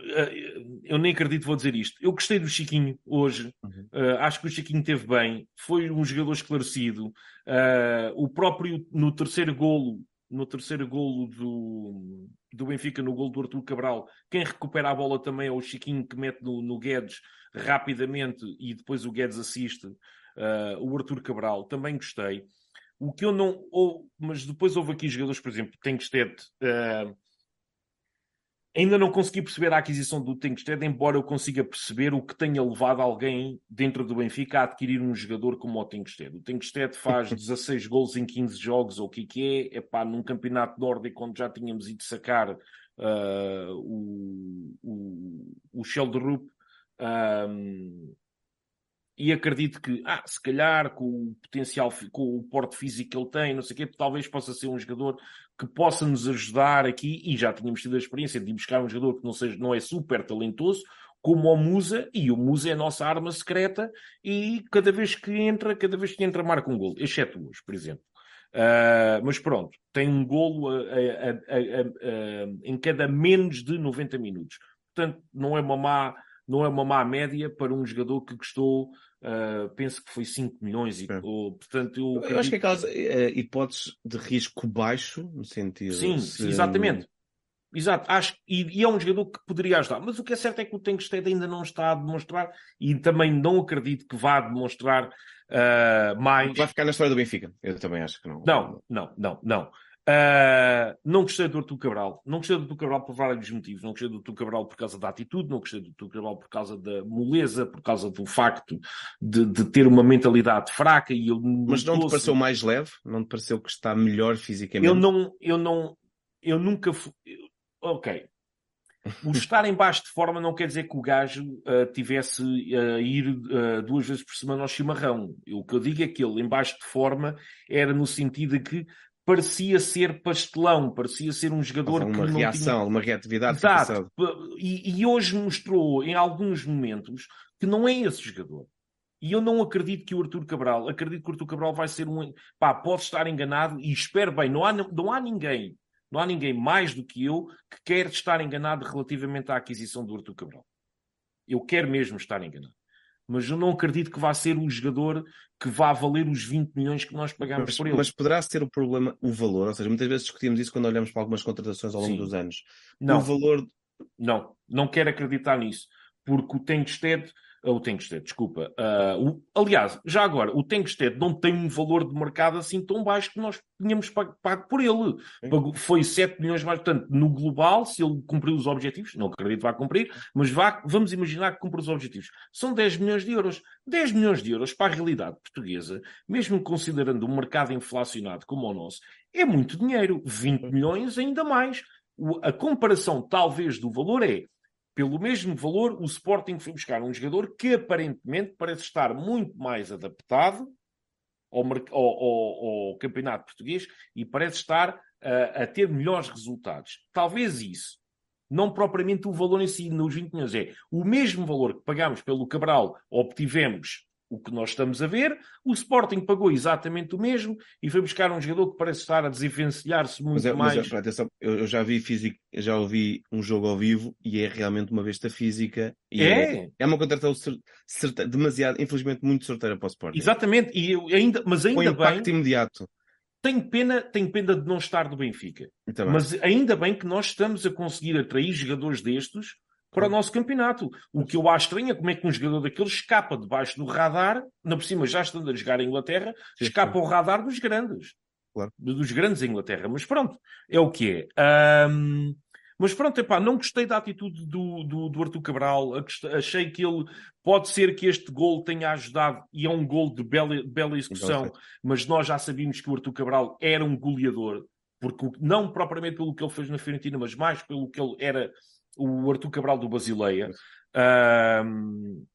eu, nem acredito vou dizer isto. Eu gostei do Chiquinho hoje. Uhum. Uh, acho que o Chiquinho teve bem. Foi um jogador esclarecido. Uh, o próprio no terceiro golo, no terceiro golo do, do Benfica, no golo do Artur Cabral, quem recupera a bola também é o Chiquinho que mete no, no Guedes rapidamente e depois o Guedes assiste. Uh, o Artur Cabral também gostei. O que eu não. Ou, mas depois houve aqui jogadores, por exemplo, Tenkstedt. Uh, ainda não consegui perceber a aquisição do Tenkstedt, embora eu consiga perceber o que tenha levado alguém dentro do Benfica a adquirir um jogador como o Tenkstedt. O Tenkstedt faz 16 gols em 15 jogos, ou o que, que é? É pá, num campeonato nórdico onde já tínhamos ido sacar uh, o, o, o Sheldrup. Um, e acredito que, ah, se calhar, com o potencial, com o porte físico que ele tem, não sei o quê, talvez possa ser um jogador que possa nos ajudar aqui, e já tínhamos tido a experiência de buscar um jogador que não, seja, não é super talentoso, como o Musa, e o Musa é a nossa arma secreta, e cada vez que entra, cada vez que entra, marca um gol, exceto hoje, por exemplo. Uh, mas pronto, tem um golo a, a, a, em cada menos de 90 minutos. Portanto, não é uma má, não é uma má média para um jogador que custou Uh, penso que foi 5 milhões. E, é. ou, portanto, eu, eu acho que é aquelas uh, hipóteses de risco baixo, no sentido. Sim, se... exatamente. Exato, acho, e, e, é um jogador que poderia ajudar, mas o que é certo é que o Tenkstead ainda não está a demonstrar e também não acredito que vá demonstrar uh, mais. Vai ficar na história do Benfica, eu também acho que não. Não, não, não, não. Uh, não gostei do Artur Cabral. Não gostei do Artur Cabral por vários motivos. Não gostei do Artur Cabral por causa da atitude, não gostei do Artur Cabral por causa da moleza, por causa do facto de, de ter uma mentalidade fraca. E eu Mas não te pareceu mais leve? Não te pareceu que está melhor fisicamente? Eu não, eu não, eu nunca fui... Ok. O estar em baixo de forma não quer dizer que o gajo uh, tivesse a ir uh, duas vezes por semana ao chimarrão. O que eu digo é que ele, em baixo de forma, era no sentido de que parecia ser pastelão, parecia ser um jogador uma que reação, tinha... uma reatividade. Exato. E, e, hoje mostrou em alguns momentos que não é esse jogador. E eu não acredito que o Artur Cabral, acredito que o Artur Cabral vai ser um. Pá, pode estar enganado e espero bem, não há, não há ninguém, não há ninguém mais do que eu que quer estar enganado relativamente à aquisição do Artur Cabral. Eu quero mesmo estar enganado mas eu não acredito que vá ser um jogador que vá valer os 20 milhões que nós pagamos mas, por ele. Mas poderá ser o problema o valor? Ou seja, muitas vezes discutimos isso quando olhamos para algumas contratações ao longo Sim. dos anos. Não. O valor. Não, não quero acreditar nisso, porque o Tenkstedt o Tenkstedt, desculpa. Uh, o, aliás, já agora, o Tenkstedt não tem um valor de mercado assim tão baixo que nós tínhamos pago, pago por ele. Pago, foi 7 milhões mais. Portanto, no global, se ele cumpriu os objetivos, não acredito que vá cumprir, mas vá, vamos imaginar que cumpre os objetivos. São 10 milhões de euros. 10 milhões de euros para a realidade portuguesa, mesmo considerando um mercado inflacionado como o nosso, é muito dinheiro. 20 milhões ainda mais. O, a comparação, talvez, do valor é pelo mesmo valor, o Sporting foi buscar um jogador que aparentemente parece estar muito mais adaptado ao, ao, ao, ao campeonato português e parece estar uh, a ter melhores resultados. Talvez isso, não propriamente o valor em si, nos 20 milhões, é o mesmo valor que pagámos pelo Cabral, obtivemos o que nós estamos a ver. O Sporting pagou exatamente o mesmo e foi buscar um jogador que parece estar a desenvencilhar-se muito mas é, mais. Mas, atenção, eu, eu, já vi físico, já ouvi um jogo ao vivo e é realmente uma besta física. E é? É, é uma contratação demasiado, infelizmente, muito sorteira para o Sporting. Exatamente, e ainda, mas ainda impacto bem. imediato. Tenho pena, tenho pena de não estar do Benfica. Mas ainda bem que nós estamos a conseguir atrair jogadores destes para o nosso campeonato. O que eu acho estranho é como é que um jogador daqueles escapa debaixo do radar, na por cima já estando a jogar em Inglaterra, sim, escapa sim. ao radar dos grandes. Claro. Dos grandes em Inglaterra. Mas pronto, é o que é. Um, mas pronto, epá, não gostei da atitude do, do, do Arthur Cabral. Achei que ele pode ser que este gol tenha ajudado, e é um gol de bela, bela execução, mas nós já sabíamos que o Arthur Cabral era um goleador, porque não propriamente pelo que ele fez na Fiorentina, mas mais pelo que ele era o Artur Cabral do Basileia, uh,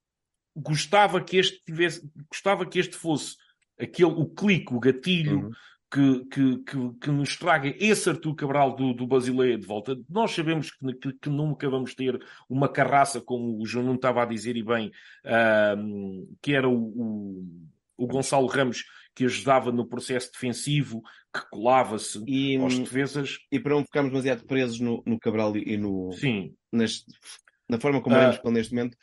gostava que este tivesse, gostava que este fosse aquele, o clique, o gatilho uhum. que, que, que, que, nos traga esse Artur Cabral do, do Basileia de volta. Nós sabemos que, que, nunca vamos ter uma carraça, como o João não estava a dizer, e bem, uh, que era o, o, o Gonçalo Ramos que ajudava no processo defensivo, que colava-se aos defesas. E para não ficarmos demasiado presos no, no Cabral e no. Sim. Nas, na forma como olhamos uh, para neste momento,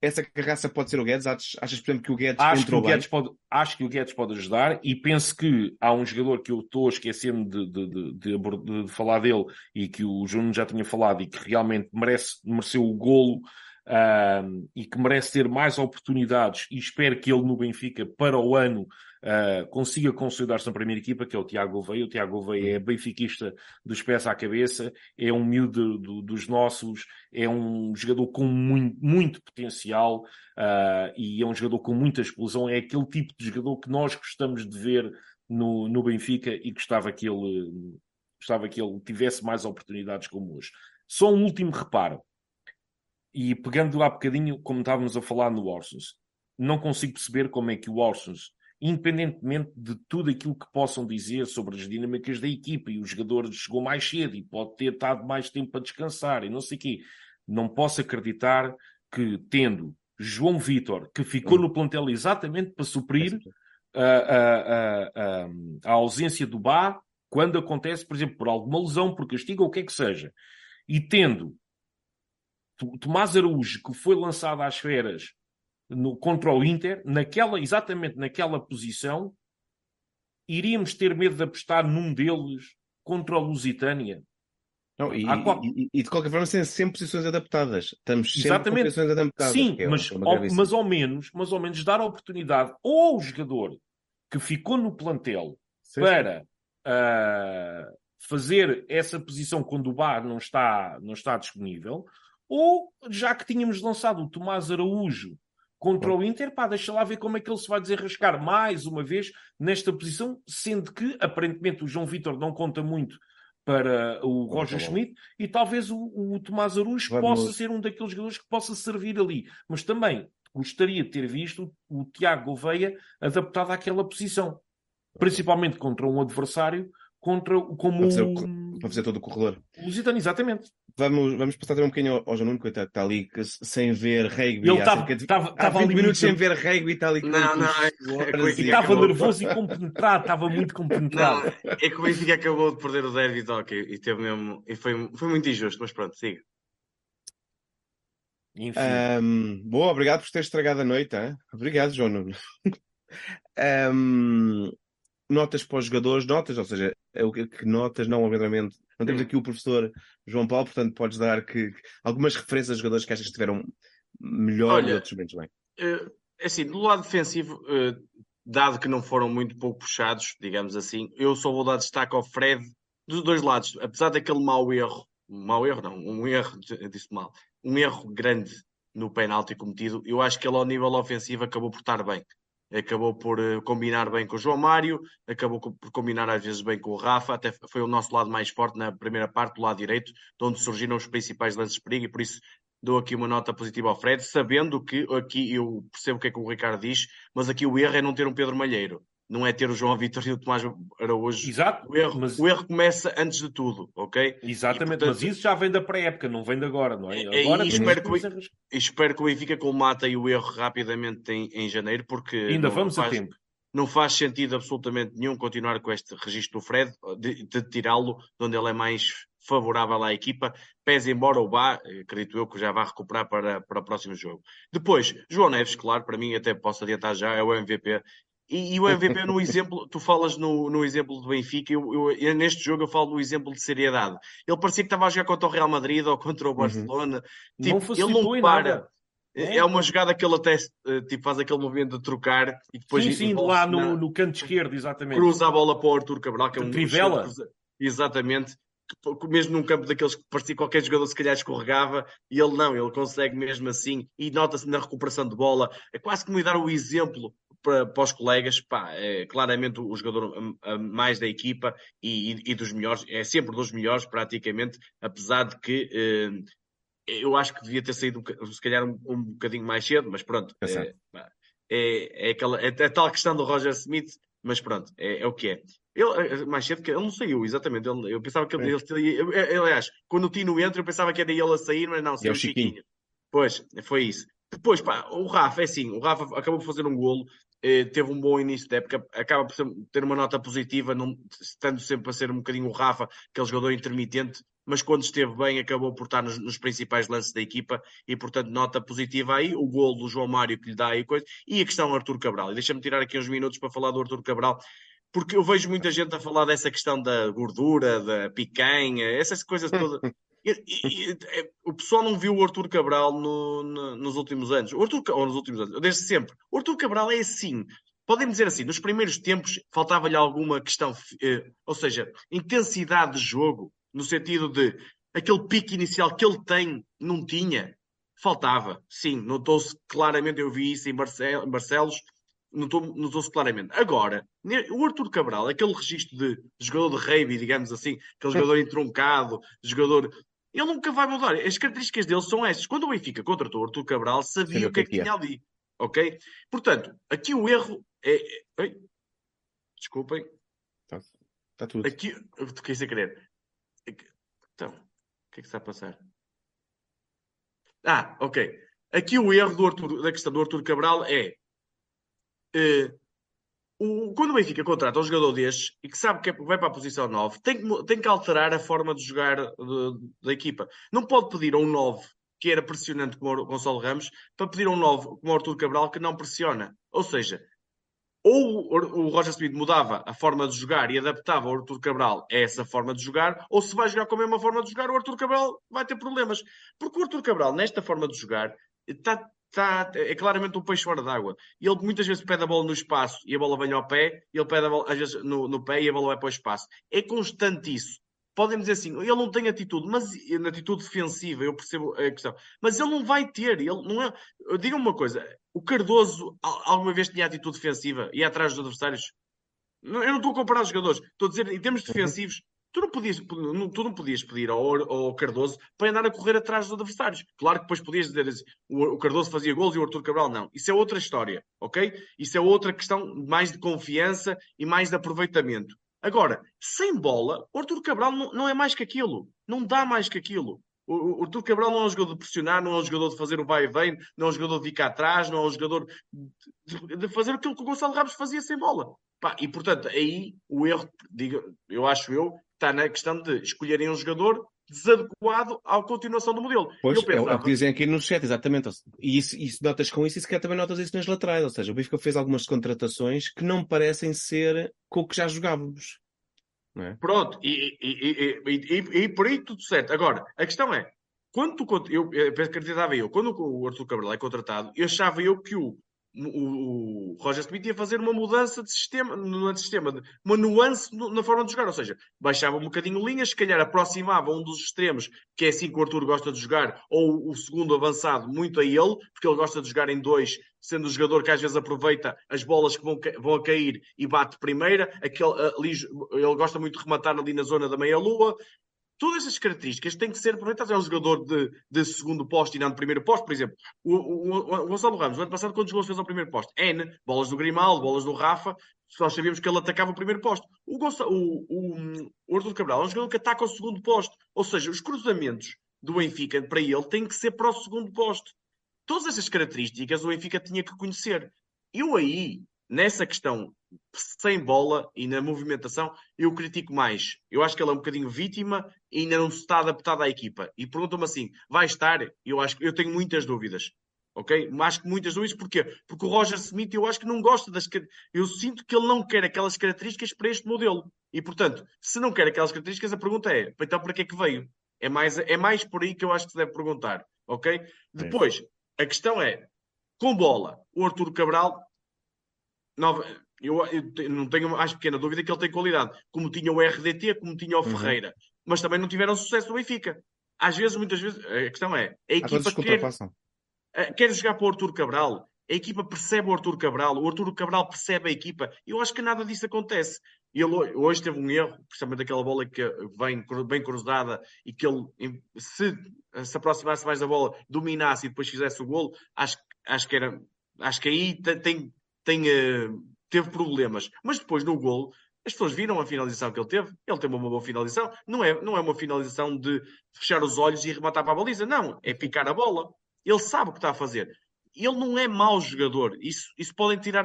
essa carraça pode ser o Guedes? Achas, achas por exemplo, que o Guedes acho entrou que o Guedes bem? Pode, acho que o Guedes pode ajudar e penso que há um jogador que eu estou a esquecer-me de, de, de, de, falar dele e que o Juno já tinha falado e que realmente merece, mereceu o golo uh, e que merece ter mais oportunidades e espero que ele no Benfica para o ano uh, consiga consolidar-se na primeira equipa, que é o Tiago Gouveia. O Tiago Gouveia é benfiquista dos pés à cabeça, é um miúdo do, dos nossos, é um jogador com muito, muito potencial uh, e é um jogador com muita explosão. É aquele tipo de jogador que nós gostamos de ver no, no Benfica e gostava que ele gostava que ele tivesse mais oportunidades como hoje. Só um último reparo. E pegando há bocadinho, como estávamos a falar no Orsons, não consigo perceber como é que o Orsons, independentemente de tudo aquilo que possam dizer sobre as dinâmicas da equipa e o jogador chegou mais cedo e pode ter estado mais tempo a descansar e não sei o quê, não posso acreditar que tendo João Vitor, que ficou hum. no plantel exatamente para suprir a, a, a, a, ausência do Bá, quando acontece, por exemplo, por alguma lesão, por castigo ou o que é que seja, e tendo Tomás Araújo, que foi lançado às feras no, contra o Inter, naquela, exatamente naquela posição, iríamos ter medo de apostar num deles contra o Lusitânia. Não, e, qual... e, e, de qualquer forma são sempre posições adaptadas. Estamos sempre Exatamente. posições adaptadas. Sim, é mas, ao, mas ao menos, mas ao menos dar a oportunidade ou ao jogador que ficou no plantel sim, para sim. Uh, fazer essa posição quando o bar não está, não está disponível, ou já que tínhamos lançado o Tomás Araújo contra o Inter, pá, deixa lá ver como é que ele se vai desenrascar mais uma vez nesta posição, sendo que aparentemente o João Vitor não conta muito para o Roger Schmidt e talvez o, o Tomás Vamos... possa ser um daqueles jogadores que possa servir ali. Mas também gostaria de ter visto o Tiago Gouveia adaptado àquela posição, principalmente contra um adversário contra como para fazer, o, para fazer todo o corredor. O Lusitano, exatamente. Vamos, vamos passar também um bocadinho ao, João Nuno, coitado, está ali sem ver rugby. Ele estava ali minutos sem ver rugby, está ali Não, não, é, é estava nervoso e compenetrado, estava muito compenetrado. Não, é que o Benfica acabou de perder o derby de hockey e teve mesmo, e foi, foi muito injusto, mas pronto, siga. Um, boa, obrigado por ter estragado a noite. Hein? Obrigado, João Nuno. um, notas para os jogadores, notas, ou seja, é o que, notas, não obviamente. Não temos aqui o professor João Paulo, portanto podes dar que, algumas referências a jogadores que achas que estiveram melhor Olha, e outros menos bem. Uh, assim, do lado defensivo, uh, dado que não foram muito pouco puxados, digamos assim, eu só vou dar destaque ao Fred dos dois lados, apesar daquele mau erro, mau erro não, um erro, disse mal, um erro grande no penalti cometido, eu acho que ele ao nível ofensivo acabou por estar bem acabou por uh, combinar bem com o João Mário, acabou por combinar às vezes bem com o Rafa, até foi o nosso lado mais forte na primeira parte, do lado direito, de onde surgiram os principais lances de perigo, e por isso dou aqui uma nota positiva ao Fred, sabendo que aqui eu percebo o que é que o Ricardo diz, mas aqui o erro é não ter um Pedro Malheiro não é ter o João Vitor e o Tomás Araújo. Exato. O erro, mas... o erro começa antes de tudo, ok? Exatamente, portanto... mas isso já vem da pré-época, não vem de agora, não é? é agora e espero, que, o... espero que o Benfica colmata o erro rapidamente em, em janeiro, porque. Ainda vamos faz, a tempo. Não faz sentido absolutamente nenhum continuar com este registro do Fred, de, de tirá-lo de onde ele é mais favorável à equipa, pese embora o Bá, acredito eu que já vai recuperar para, para o próximo jogo. Depois, João Neves, claro, para mim até posso adiantar já, é o MVP e, e, o MVP no exemplo, tu falas no, no exemplo do Benfica, eu, eu, neste jogo eu falo do exemplo de seriedade. Ele parecia que estava a jogar contra o Real Madrid ou contra o uhum. Barcelona. Uhum. Tipo, não ele não para. É. é uma jogada que ele até eh, tipo, faz aquele movimento de trocar e depois. Sim, sim, lá no, no canto esquerdo, exatamente. Cruza a bola para o Arthur Cabral, que é um. Trivela. Exatamente mesmo num campo daqueles que parecia qualquer jogador se calhar escorregava, e ele não, ele consegue mesmo assim, e nota-se na recuperação de bola, é quase como dar o exemplo para, para os colegas, pá, é claramente o jogador hum, mais da equipa e, e, e, dos melhores, é sempre dos melhores praticamente, apesar de que eh, eu acho que devia ter saído se calhar um, um bocadinho mais cedo, mas pronto, é, é, é, aquela, é a tal questão do Roger Smith, mas pronto, é, é o que é. Ele, mais cedo que ele não saiu, exatamente. Ele, eu pensava que ele, é. ele, ele, ele, aliás, quando o Tino entra, eu pensava que era ele a sair, mas não, saiu é o Chiquinho. Chiquinho. Pois, foi isso. Depois, pá, o Rafa, é assim, o Rafa acabou por fazer um golo, eh, teve um bom início da época, acaba por ter uma nota positiva, não, estando sempre a ser um bocadinho o Rafa, aquele jogador intermitente, mas quando esteve bem acabou por estar nos, nos, principais lances da equipa e, portanto, nota positiva aí, o gol do João Mário que lhe dá aí coisa, e a questão do Artur Cabral. E deixa-me tirar aqui uns minutos para falar do Artur Cabral, porque eu vejo muita gente a falar dessa questão da gordura, da picanha, essas coisas todas. E, e, e, é, o pessoal não viu o Arthur Cabral no, no, nos últimos anos. O Arthur, ou nos últimos anos, desde sempre. O Arthur Cabral é assim. Podem dizer assim, nos primeiros tempos faltava-lhe alguma questão, eh, ou seja, intensidade de jogo, no sentido de aquele pique inicial que ele tem, não tinha. Faltava, sim, notou-se claramente, eu vi isso em, Barcel, em Barcelos, notou-se claramente. Agora, o Arthur Cabral, aquele registro de jogador de rugby, digamos assim, aquele jogador entroncado, jogador. Ele nunca vai mudar. As características dele são estas. Quando o Benfica contratou o Arthur Cabral, sabia o que é que tinha ali. Ok? Portanto, aqui o erro é. é... Desculpem. Está tá tudo. Aqui. Eu toquei sem querer. Então, o que é que está a passar? Ah, ok. Aqui o erro do Arthur, da questão do Arthur Cabral é Uh, o, quando o Benfica contrata um jogador destes e que sabe que é, vai para a posição 9, tem que, tem que alterar a forma de jogar de, da equipa. Não pode pedir a um 9 que era pressionante como o Gonçalo Ramos para pedir a um 9 como o Arthur Cabral que não pressiona. Ou seja, ou o Roger Smith mudava a forma de jogar e adaptava o Arthur Cabral a essa forma de jogar, ou se vai jogar com a mesma forma de jogar, o Arthur Cabral vai ter problemas. Porque o Arthur Cabral, nesta forma de jogar, está tá, é claramente um peixe fora d'água. Ele muitas vezes pede a bola no espaço e a bola vem ao pé, e ele pede a bola, às vezes no, no pé e a bola vai para o espaço. É constante isso. Podem dizer assim, ele não tem atitude, mas na atitude defensiva, eu percebo a questão, mas ele não vai ter, ele não é. Diga-me uma coisa, o Cardoso alguma vez tinha atitude defensiva e atrás dos adversários? Eu não estou a comparar os jogadores, estou a dizer, em termos uhum. defensivos, Tu não podias, tu não podias pedir ao, ao, Cardoso para andar a correr atrás dos adversários. Claro que depois podias dizer assim, o, Cardoso fazia gols e o Arthur Cabral não. Isso é outra história, ok? Isso é outra questão mais de confiança e mais de aproveitamento. Agora, sem bola, o Arthur Cabral não, não é mais que aquilo. Não dá mais que aquilo. O, o Arthur Cabral não é um jogador de pressionar, não é um jogador de fazer o vai e vem, não é um jogador de ficar atrás, não é um jogador de, de fazer aquilo que o Gonçalo Ramos fazia sem bola. Pá, e portanto, aí o erro, digo, eu acho eu, está na questão de escolherem um jogador desadequado à continuação do modelo. Pois, pensava... é o que dizem aqui no chat, exatamente. E isso, isso notas com isso e se calhar também notas isso nas laterais. Ou seja, o Benfica fez algumas contratações que não parecem ser com o que já jogávamos. É? Pronto, e, e, e, e, por aí tudo certo. Agora, a questão é, quando tu, eu, eu acreditava eu, quando o Arthur Cabral é contratado, eu achava eu que o o, o Roger Smith ia fazer uma mudança de sistema, no sistema, de, uma nuance na forma de jogar, ou seja, baixava um bocadinho linhas, se calhar aproximava um dos extremos, que é assim que o Arthur gosta de jogar, ou o segundo avançado muito a ele, porque ele gosta de jogar em dois, sendo o jogador que às vezes aproveita as bolas que vão, vão a cair e bate primeira, aquele, ali, ele gosta muito de rematar ali na zona da meia-lua, todas essas características têm que ser aproveitadas. É um jogador de, de segundo posto e não de primeiro posto, por exemplo. O, o, o Gonçalo Ramos, no ano passado, quantos gols fez ao primeiro posto? N, bolas do Grimaldo, bolas do Rafa, nós sabíamos que ele atacava o primeiro posto. O, Gonçalo, o, o, o Arthur Cabral é um jogador que ataca o segundo posto. Ou seja, os cruzamentos do Benfica para ele têm que ser para o segundo posto. Todas essas características o Benfica tinha que conhecer. Eu aí, nessa questão sem bola e na movimentação, eu critico mais. Eu acho que ele é um bocadinho vítima e ainda não se está adaptado à equipa. E perguntam-me assim: vai estar? Eu acho que eu tenho muitas dúvidas. Ok? Acho que muitas dúvidas. Porquê? Porque o Roger Smith, eu acho que não gosta das. Eu sinto que ele não quer aquelas características para este modelo. E, portanto, se não quer aquelas características, a pergunta é: então para que é que veio? É mais, é mais por aí que eu acho que se deve perguntar. Ok? Depois, a questão é: com bola, o Arturo Cabral. Nova, eu, eu, não tenho mais pequena dúvida que ele tem qualidade, como tinha o RDT, como tinha o uhum. Ferreira, mas também não tiveram sucesso no Benfica. Às vezes, muitas vezes, a questão é: a equipa quer, eh, quer jogar para o Arthur Cabral, a equipa percebe o Arthur Cabral, o Arthur Cabral percebe a equipa. Eu acho que nada disso acontece. Ele hoje teve um erro, principalmente daquela bola que vem bem cruzada e que ele, se se aproximasse mais da bola, dominasse e depois fizesse o golo, acho, acho que era. Acho que aí tem, tem, uh, teve problemas. Mas depois no gol, as pessoas viram a finalização que ele teve. Ele teve uma boa finalização. Não é, não é uma finalização de fechar os olhos e rematar para a baliza. Não, é picar a bola. Ele sabe o que está a fazer. Ele não é mau jogador. Isso, isso podem, tirar,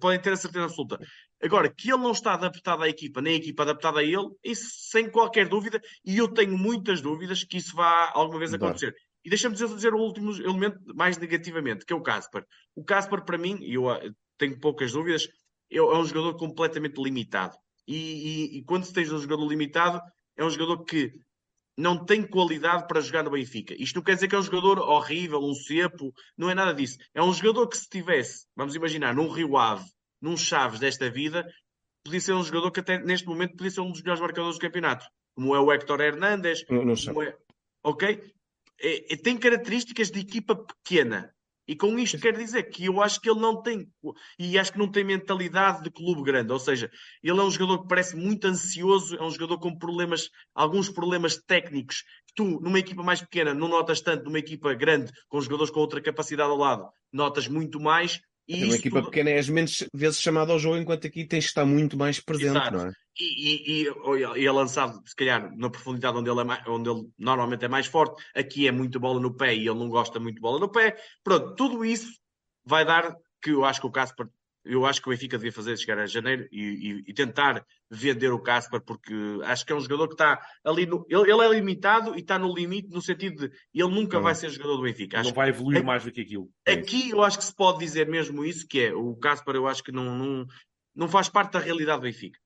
podem ter a certeza absoluta. Agora, que ele não está adaptado à equipa, nem a equipa adaptada a ele, isso sem qualquer dúvida. E eu tenho muitas dúvidas que isso vá alguma vez acontecer. E deixa-me dizer, dizer o último elemento mais negativamente, que é o Casper. O Casper, para mim, e eu tenho poucas dúvidas, é um jogador completamente limitado. E, e, e quando se tens um jogador limitado, é um jogador que não tem qualidade para jogar no Benfica. Isto não quer dizer que é um jogador horrível, um cepo, não é nada disso. É um jogador que se tivesse, vamos imaginar, num Rio Ave, num Chaves desta vida, podia ser um jogador que até neste momento podia ser um dos melhores marcadores do campeonato, como é o Héctor Hernandes, não, não é... ok? É, é, tem características de equipa pequena. E com isto quer dizer que eu acho que ele não tem, e acho que não tem mentalidade de clube grande. Ou seja, ele é um jogador que parece muito ansioso, é um jogador com problemas, alguns problemas técnicos, que tu, numa equipa mais pequena, não notas tanto, numa equipa grande, com jogadores com outra capacidade ao lado, notas muito mais. E uma equipa tudo... pequena és menos vezes chamado ao jogo, enquanto aqui tens de estar muito mais presente, Exato. não é? E, e, e, é lançado, se calhar, na profundidade onde ele, é mais, onde ele normalmente é mais forte. Aqui é muito bola no pé e ele não gosta muito de bola no pé. Pronto, tudo isso vai dar que eu acho que o Casper, eu acho que o Benfica devia fazer chegar a janeiro e, e tentar vender o Casper, porque acho que é um jogador que está ali no. Ele, ele é limitado e está no limite no sentido de ele nunca não. vai ser jogador do Benfica. Acho não vai evoluir mais do que aquilo. Aqui eu acho que se pode dizer mesmo isso, que é o Casper, eu acho que não, não, não faz parte da realidade do Benfica.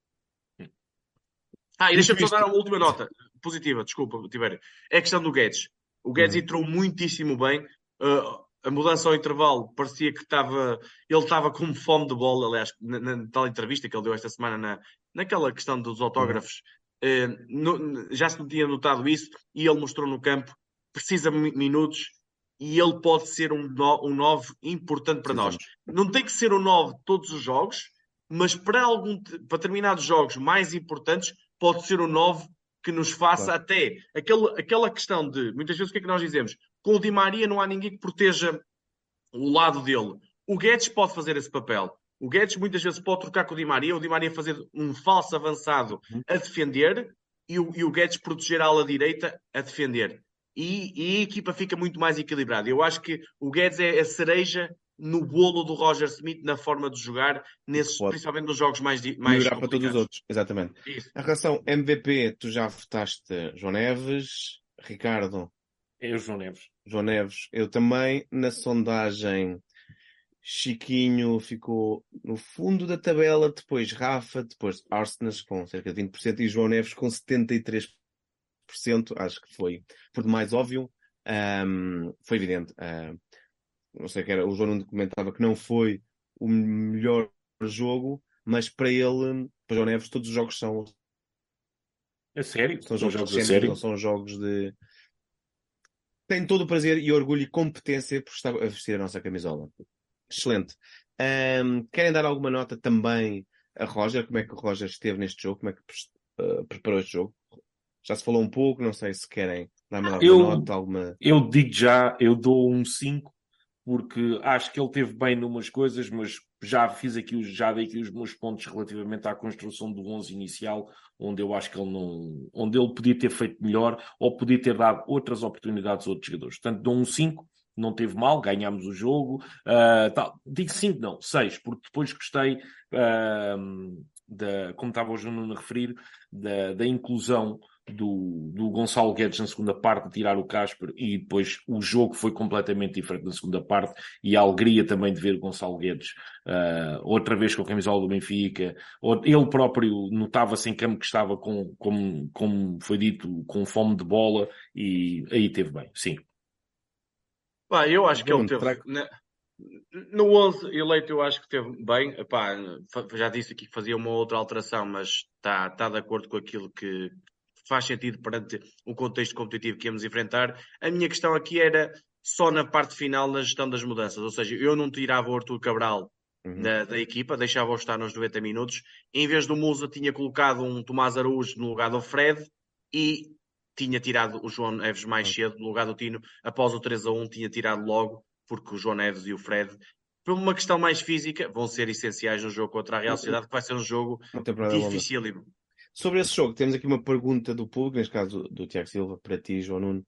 Ah, e deixa-me só dar uma última nota positiva, desculpa, Tibério. É a questão do Guedes. O Guedes uhum. entrou muitíssimo bem. Uh, a mudança ao intervalo parecia que estava. Ele estava com fome de bola, aliás, na, na, tal entrevista que ele deu esta semana, na, naquela questão dos autógrafos. Uhum. Uh, no, já se tinha notado isso e ele mostrou no campo. Precisa de minutos e ele pode ser um, no, um 9 importante para nós. Não tem que ser um 9 todos os jogos, mas para, algum, para determinados jogos mais importantes, pode ser o 9 que nos faça claro. até aquele, aquela questão de muitas vezes o que é que nós dizemos? Com o Di Maria não há ninguém que proteja o lado dele. O Guedes pode fazer esse papel. O Guedes muitas vezes pode trocar com o Di Maria, o Di Maria fazer um falso avançado uhum. a defender e o, e o Guedes proteger a ala direita a defender. E, e, a equipa fica muito mais equilibrada. Eu acho que o Guedes é a cereja no bolo do Roger Smith na forma de jogar, nesses, principalmente nos jogos mais mais Melhorar para todos os outros, exatamente. Isso. A relação MVP, tu já votaste João Neves, Ricardo. Eu, João Neves. João Neves, eu também. Na sondagem, Chiquinho ficou no fundo da tabela, depois Rafa, depois Arsenas com cerca de 20% e João Neves com 73%. Acho que foi por demais óbvio. Um, foi evidente. Uh, não sei que era, o João Nuno comentava que não foi o melhor jogo, mas para ele, para o João Neves, todos os jogos são. É sério? São jogos, jogos de sério? São jogos de. Tem todo o prazer e orgulho e competência por estar a vestir a nossa camisola. Excelente. Um, querem dar alguma nota também a Roger? Como é que o Roger esteve neste jogo? Como é que uh, preparou este jogo? Já se falou um pouco, não sei se querem dar-me alguma eu, nota, alguma. Eu digo já, eu dou um 5 porque acho que ele teve bem numas coisas, mas já fiz aqui, já dei aqui os meus pontos relativamente à construção do 11 inicial, onde eu acho que ele não, onde ele podia ter feito melhor ou podia ter dado outras oportunidades a outros jogadores. Portanto, dou um 5, não teve mal, ganhámos o jogo. Uh, tal. Digo 5, não, 6, porque depois gostei, uh, da, como estava o Juno a referir, da, da inclusão do, do Gonçalo Guedes na segunda parte, tirar o Casper, e depois o jogo foi completamente diferente na segunda parte, e a alegria também de ver o Gonçalo Guedes uh, outra vez com a camisola do Benfica. Ele próprio notava-se em campo que estava com, como foi dito, com fome de bola, e aí teve bem, sim. Pá, eu acho que ele teve. Né? No 11 eleito, eu acho que teve bem. Epá, já disse aqui que fazia uma outra alteração, mas está tá de acordo com aquilo que, faz sentido perante o contexto competitivo que íamos enfrentar. A minha questão aqui era só na parte final, na gestão das mudanças. Ou seja, eu não tirava o Arthur Cabral uhum. da, da, equipa, deixava-o estar nos 90 minutos. Em vez do Musa, tinha colocado um Tomás Araújo no lugar do Fred e tinha tirado o João Neves mais cedo no lugar do Tino. Após o 3 a 1, tinha tirado logo, porque o João Neves e o Fred por uma questão mais física, vão ser essenciais no jogo contra a Real Sociedade, que vai ser um jogo dificílimo. Sobre esse jogo, temos aqui uma pergunta do público, neste caso do Tiago Silva, para ti, João Nuno.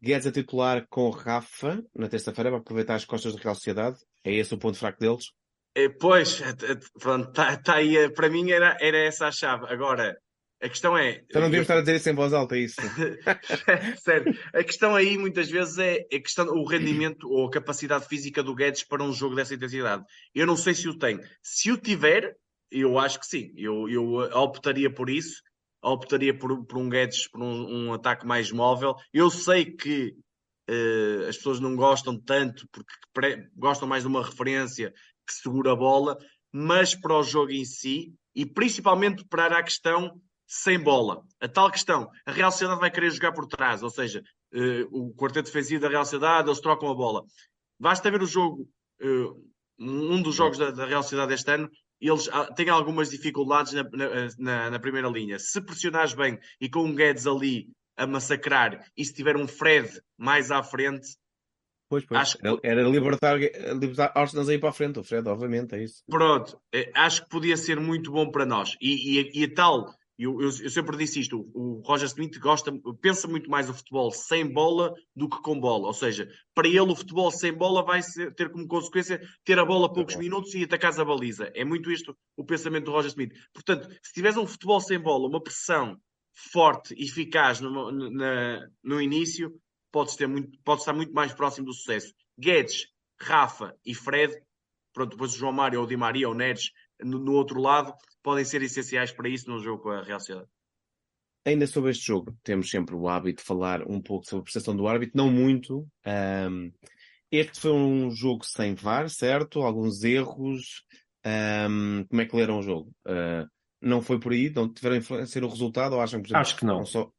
Guedes a titular com Rafa na terça-feira para aproveitar as costas da Real Sociedade? É esse o ponto fraco deles? É, pois, é, é, pronto, tá, tá aí, é, para mim era, era essa a chave. Agora, a questão é. Então não devíamos estar a dizer isso em voz alta, é isso. Sério. A questão aí, muitas vezes, é a questão, o rendimento ou a capacidade física do Guedes para um jogo dessa intensidade. Eu não sei se o tem. Se o tiver, eu acho que sim. Eu, eu optaria por isso. optaria por, por um Guedes, por um, um, ataque mais móvel. Eu sei que uh, as pessoas não gostam tanto, porque gostam mais de uma referência que segura a bola, mas para o jogo em si, e principalmente para a questão sem bola. A tal questão, a Real Sociedade vai querer jogar por trás, ou seja, uh, o quarteto defensivo da Real Sociedade, eles trocam a bola. Basta ver o jogo, uh, um dos jogos da, da Real Sociedade este ano, eles ah, têm algumas dificuldades na, na, na, primeira linha. Se pressionares bem e com um Guedes ali a massacrar, e se tiver um Fred mais à frente. Pois, pois. Acho era, era libertar, libertar Arsenal aí para a frente, o Fred, obviamente, é isso. Pronto, eh, acho que podia ser muito bom para nós. E, e, e a tal eu, eu, eu, sempre disse isto: o, Roger Smith gosta, pensa muito mais o futebol sem bola do que com bola. Ou seja, para ele, o futebol sem bola vai ser, ter como consequência ter a bola poucos minutos e atacar a baliza. É muito isto o pensamento do Roger Smith. Portanto, se tiveres um futebol sem bola, uma pressão forte e eficaz no, no, na, no início, podes, ter muito, podes estar muito mais próximo do sucesso. Guedes, Rafa e Fred, pronto, depois o João Mário ou o Di Maria ou o Neres no, no, outro lado, podem ser essenciais para isso no jogo com a Real Sociedade. Ainda sobre este jogo, temos sempre o hábito de falar um pouco sobre a prestação do árbitro, não muito. Um, este foi um jogo sem VAR, certo? Alguns erros. Um, como é que leram o jogo? Uh, não foi por aí? Não tiveram influência no resultado? Ou acham que, exemplo, acho que não. não só...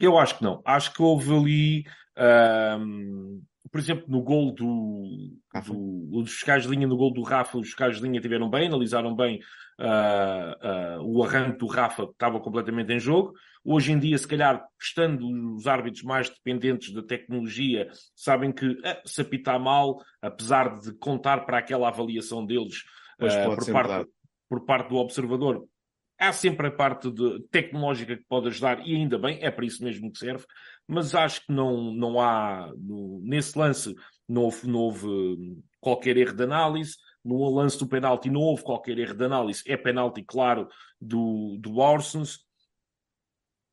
Eu acho que não. Acho que houve ali. Um por exemplo, no gol do, do os fiscais de linha, no gol do Rafa, os fiscais de linha tiveram bem, analisaram bem uh, uh, o arranque do Rafa, estava completamente em jogo. Hoje em dia, se calhar, estando os árbitros mais dependentes da tecnologia, sabem que uh, se apitar mal, apesar de contar para aquela avaliação deles por, parte, por parte do observador, há sempre a parte de, tecnológica que pode ajudar, e ainda bem, é para isso mesmo que serve, mas acho que não, não há, no, nesse lance, não houve, não houve hum, qualquer erro de análise, no lance do penalti não houve qualquer erro de análise, é penalti, claro, do, do Orsons.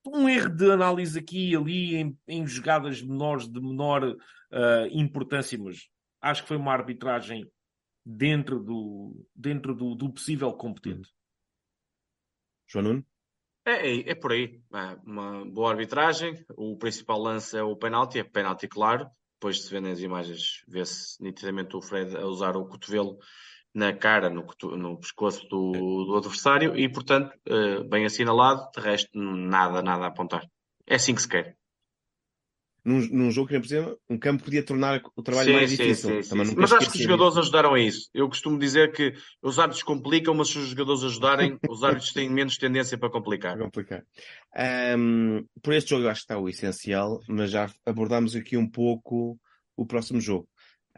Um erro de análise aqui e ali, em, em jogadas menores, de menor uh, importância, mas acho que foi uma arbitragem dentro do, dentro do, do possível competente. João Nuno? É, é, é, por aí. É uma boa arbitragem. O principal lance é o penalti, é penalti claro. Depois de se ver nas imagens, vê-se nitidamente o Fred a usar o cotovelo na cara, no, no pescoço do, do, adversário e, portanto, eh, bem assinalado. De resto, nada, nada a apontar. É assim que se quer num, num jogo que, por exemplo, um campo podia tornar o trabalho sim, mais sim, difícil. Sim, Mas acho que os jogadores ajudaram a isso. Eu costumo dizer que os árbitros complicam, mas se os jogadores ajudarem, os árbitros têm menos tendência para complicar. complicar. Um, por este jogo eu acho que está o essencial, mas já abordámos aqui um pouco o próximo jogo.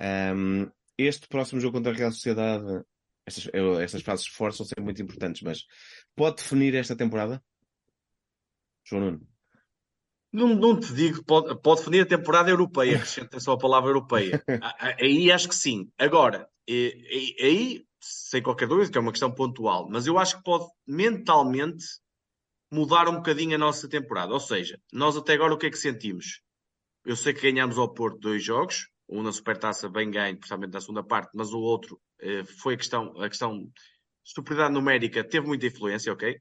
Um, este próximo jogo contra a Real Sociedade, estas, estas fases fortes são sempre muito importantes, mas pode definir esta temporada? João Nuno. Não, não te digo, pode, pode definir a temporada europeia, acrescentem só a palavra europeia. Aí acho que sim. Agora, aí, sem qualquer dúvida, que é uma questão pontual, mas eu acho que pode mentalmente mudar um bocadinho a nossa temporada. Ou seja, nós até agora o que é que sentimos? Eu sei que ganhámos ao Porto dois jogos, um na Supertaça bem ganho, principalmente na segunda parte, mas o outro eh, foi a questão, a questão superioridade numérica teve muita influência, ok?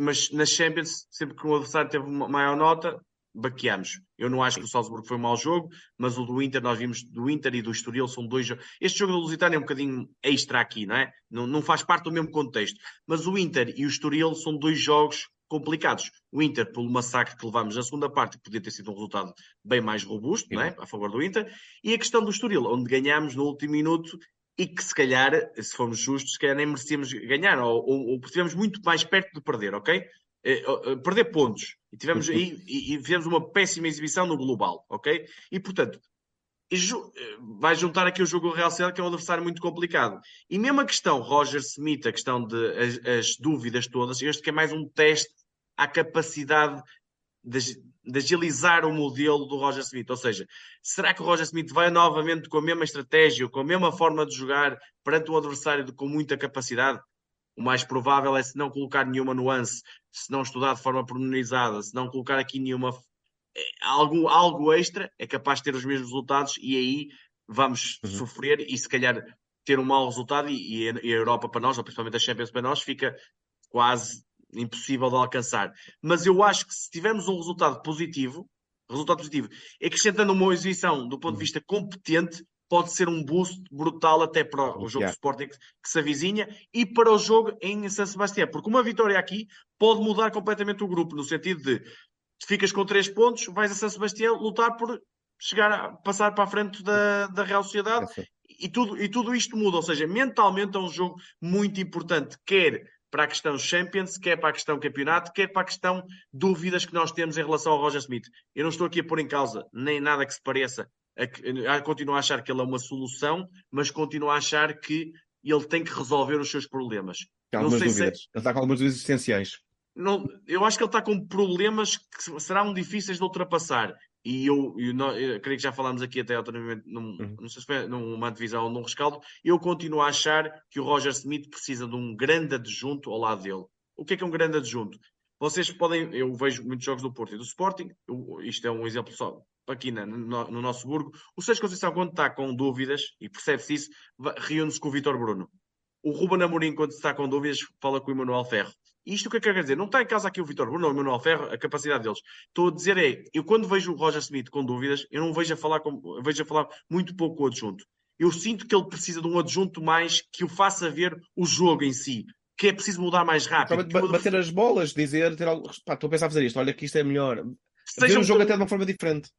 mas nas Champions, sempre que o adversário teve uma maior nota, baqueamos. Eu não acho que o Salzburgo foi um mau jogo, mas o do Inter, nós vimos do Inter e do Estoril, são dois jogos. Este jogo do Lusitano é um bocadinho extra aqui, não é? Não, não faz parte do mesmo contexto. Mas o Inter e o Estoril são dois jogos complicados. O Inter, pelo massacre que levámos na segunda parte, podia ter sido um resultado bem mais robusto, não é? A favor do Inter. E a questão do Estoril, onde ganhámos no último minuto e que se calhar, se formos justos, se calhar nem merecíamos ganhar, ou, ou, ou estivemos muito mais perto de perder, ok? Eh, eh, perder pontos. E tivemos aí e, e fizemos uma péssima exibição no global, ok? E portanto, eh, vai juntar aqui o jogo Real Sociedade, que é um adversário muito complicado. E mesmo a questão Roger Smith, a questão de as, as dúvidas todas, este que é mais um teste à capacidade de, de, agilizar o modelo do Roger Smith. Ou seja, será que o Roger Smith vai novamente com a mesma estratégia, com a mesma forma de jogar perante um adversário de, com muita capacidade? O mais provável é se não colocar nenhuma nuance, se não estudar de forma pormenorizada, se não colocar aqui nenhuma é, algo, algo extra, é capaz de ter os mesmos resultados e aí vamos uhum. sofrer e se calhar ter um mau resultado e, e, a Europa para nós, ou principalmente a Champions para nós, fica quase impossível de alcançar. Mas eu acho que se tivermos um resultado positivo, resultado positivo, acrescentando uma exibição do ponto de uhum. vista competente, pode ser um boost brutal até para o jogo yeah. de Sporting que, que se avizinha e para o jogo em San Sebastião, porque uma vitória aqui pode mudar completamente o grupo, no sentido de ficas com três pontos, vais a San Sebastião lutar por chegar a passar para a frente da, da Real Sociedade é e, tudo, e tudo isto muda, ou seja, mentalmente é um jogo muito importante, quer para a questão Champions, quer para a questão campeonato, quer para a questão dúvidas que nós temos em relação ao Roger Smith. Eu não estou aqui a pôr em causa nem nada que se pareça, continuo a achar que ele é uma solução, mas continuo a achar que ele tem que resolver os seus problemas. Tem algumas é dúvidas. Se... Ele está com algumas dúvidas existenciais. Não, eu acho que ele está com problemas que serão difíceis de ultrapassar. E eu, eu, não, eu creio que já falámos aqui até autonomamente, num, uhum. não sei se foi numa divisão ou num rescaldo. Eu continuo a achar que o Roger Smith precisa de um grande adjunto ao lado dele. O que é que é um grande adjunto? Vocês podem, eu vejo muitos jogos do Porto e do Sporting, eu, isto é um exemplo só, aqui na, no, no, nosso burgo. O Sérgio Conceição, quando está com dúvidas, e percebe-se isso, reúne-se com o Vitor Bruno. O Ruben Amorim, quando está com dúvidas, fala com o Emanuel Ferro. Isto o que é que quer dizer? Não está em casa aqui o Vitor Bruno ou o Emanuel Ferro, a capacidade deles. Estou a dizer é, eu quando vejo o Roger Smith com dúvidas, eu não vejo a falar, com, vejo a falar muito pouco com o adjunto. Eu sinto que ele precisa de um adjunto mais que o faça ver o jogo em si, que é preciso mudar mais rápido. Bater as bolas, dizer, ter algo, pá, estou a pensar a fazer isto, olha que isto é melhor. Ver um jogo até de uma forma diferente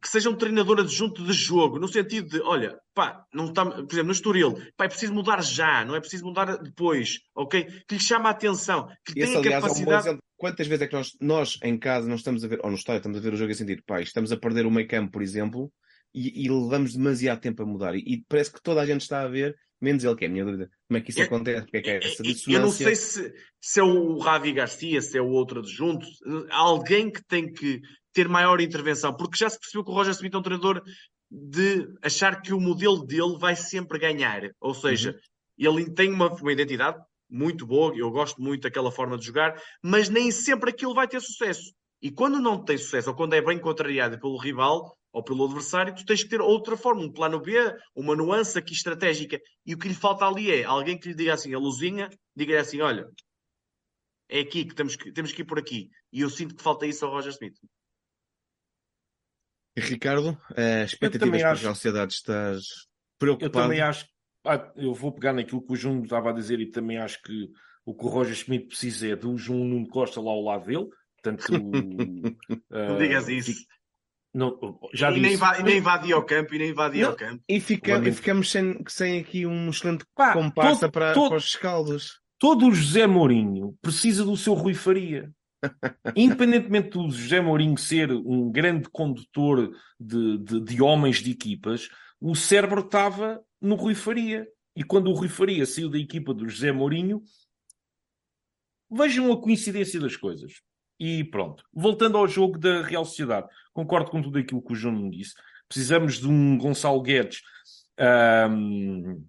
que seja um treinador adjunto de jogo, no sentido de, olha, pá, não está, por exemplo, no Estoril, pá, é preciso mudar já, não é preciso mudar depois, ok? Que lhe chama a atenção, que Esse, tenha aliás, capacidade... É um Quantas vezes é que nós, nós, em casa, não estamos a ver, ou no estádio, estamos a ver o jogo e sentir, pá, estamos a perder o meio campo, por exemplo, e, e, levamos demasiado tempo a mudar. E, e, parece que toda a gente está a ver, menos ele, que é a minha dúvida. Como é que isso é, acontece? Porque é que é essa dissonância? Eu não sei se, se é o Ravi Garcia, se é o outro adjunto, alguém que tem que ter maior intervenção, porque já se percebeu que o Roger Smith é um treinador de achar que o modelo dele vai sempre ganhar. Ou seja, uhum. ele tem uma, uma identidade muito boa, eu gosto muito daquela forma de jogar, mas nem sempre aquilo vai ter sucesso. E quando não tem sucesso, ou quando é bem contrariado pelo rival ou pelo adversário, tu tens que ter outra forma, um plano B, uma nuance aqui estratégica. E o que lhe falta ali é alguém que lhe diga assim, a luzinha, diga assim: olha, é aqui que temos que, temos que ir por aqui. E eu sinto que falta isso ao Roger Smith. Ricardo, uh, expectativas para acho... a sociedade, estás preocupado? Eu também acho, ah, eu vou pegar naquilo que o João estava a dizer e também acho que o que o Roger Schmidt precisa é do João Nuno Costa lá ao lado dele, portanto... uh, não digas isso. Não, já e, nem e nem invadia o campo, e nem invadia o campo. E, fica, e ficamos sem, sem aqui um excelente Pá, comparsa todo, para, todo, para os escaldos. Todo o José Mourinho precisa do seu Rui Faria. Independentemente do José Mourinho ser um grande condutor de, de, de homens de equipas, o cérebro estava no Rui Faria. E quando o Rui Faria saiu da equipa do José Mourinho, vejam a coincidência das coisas. E pronto. Voltando ao jogo da Real Sociedade, concordo com tudo aquilo que o João disse. Precisamos de um Gonçalo Guedes um,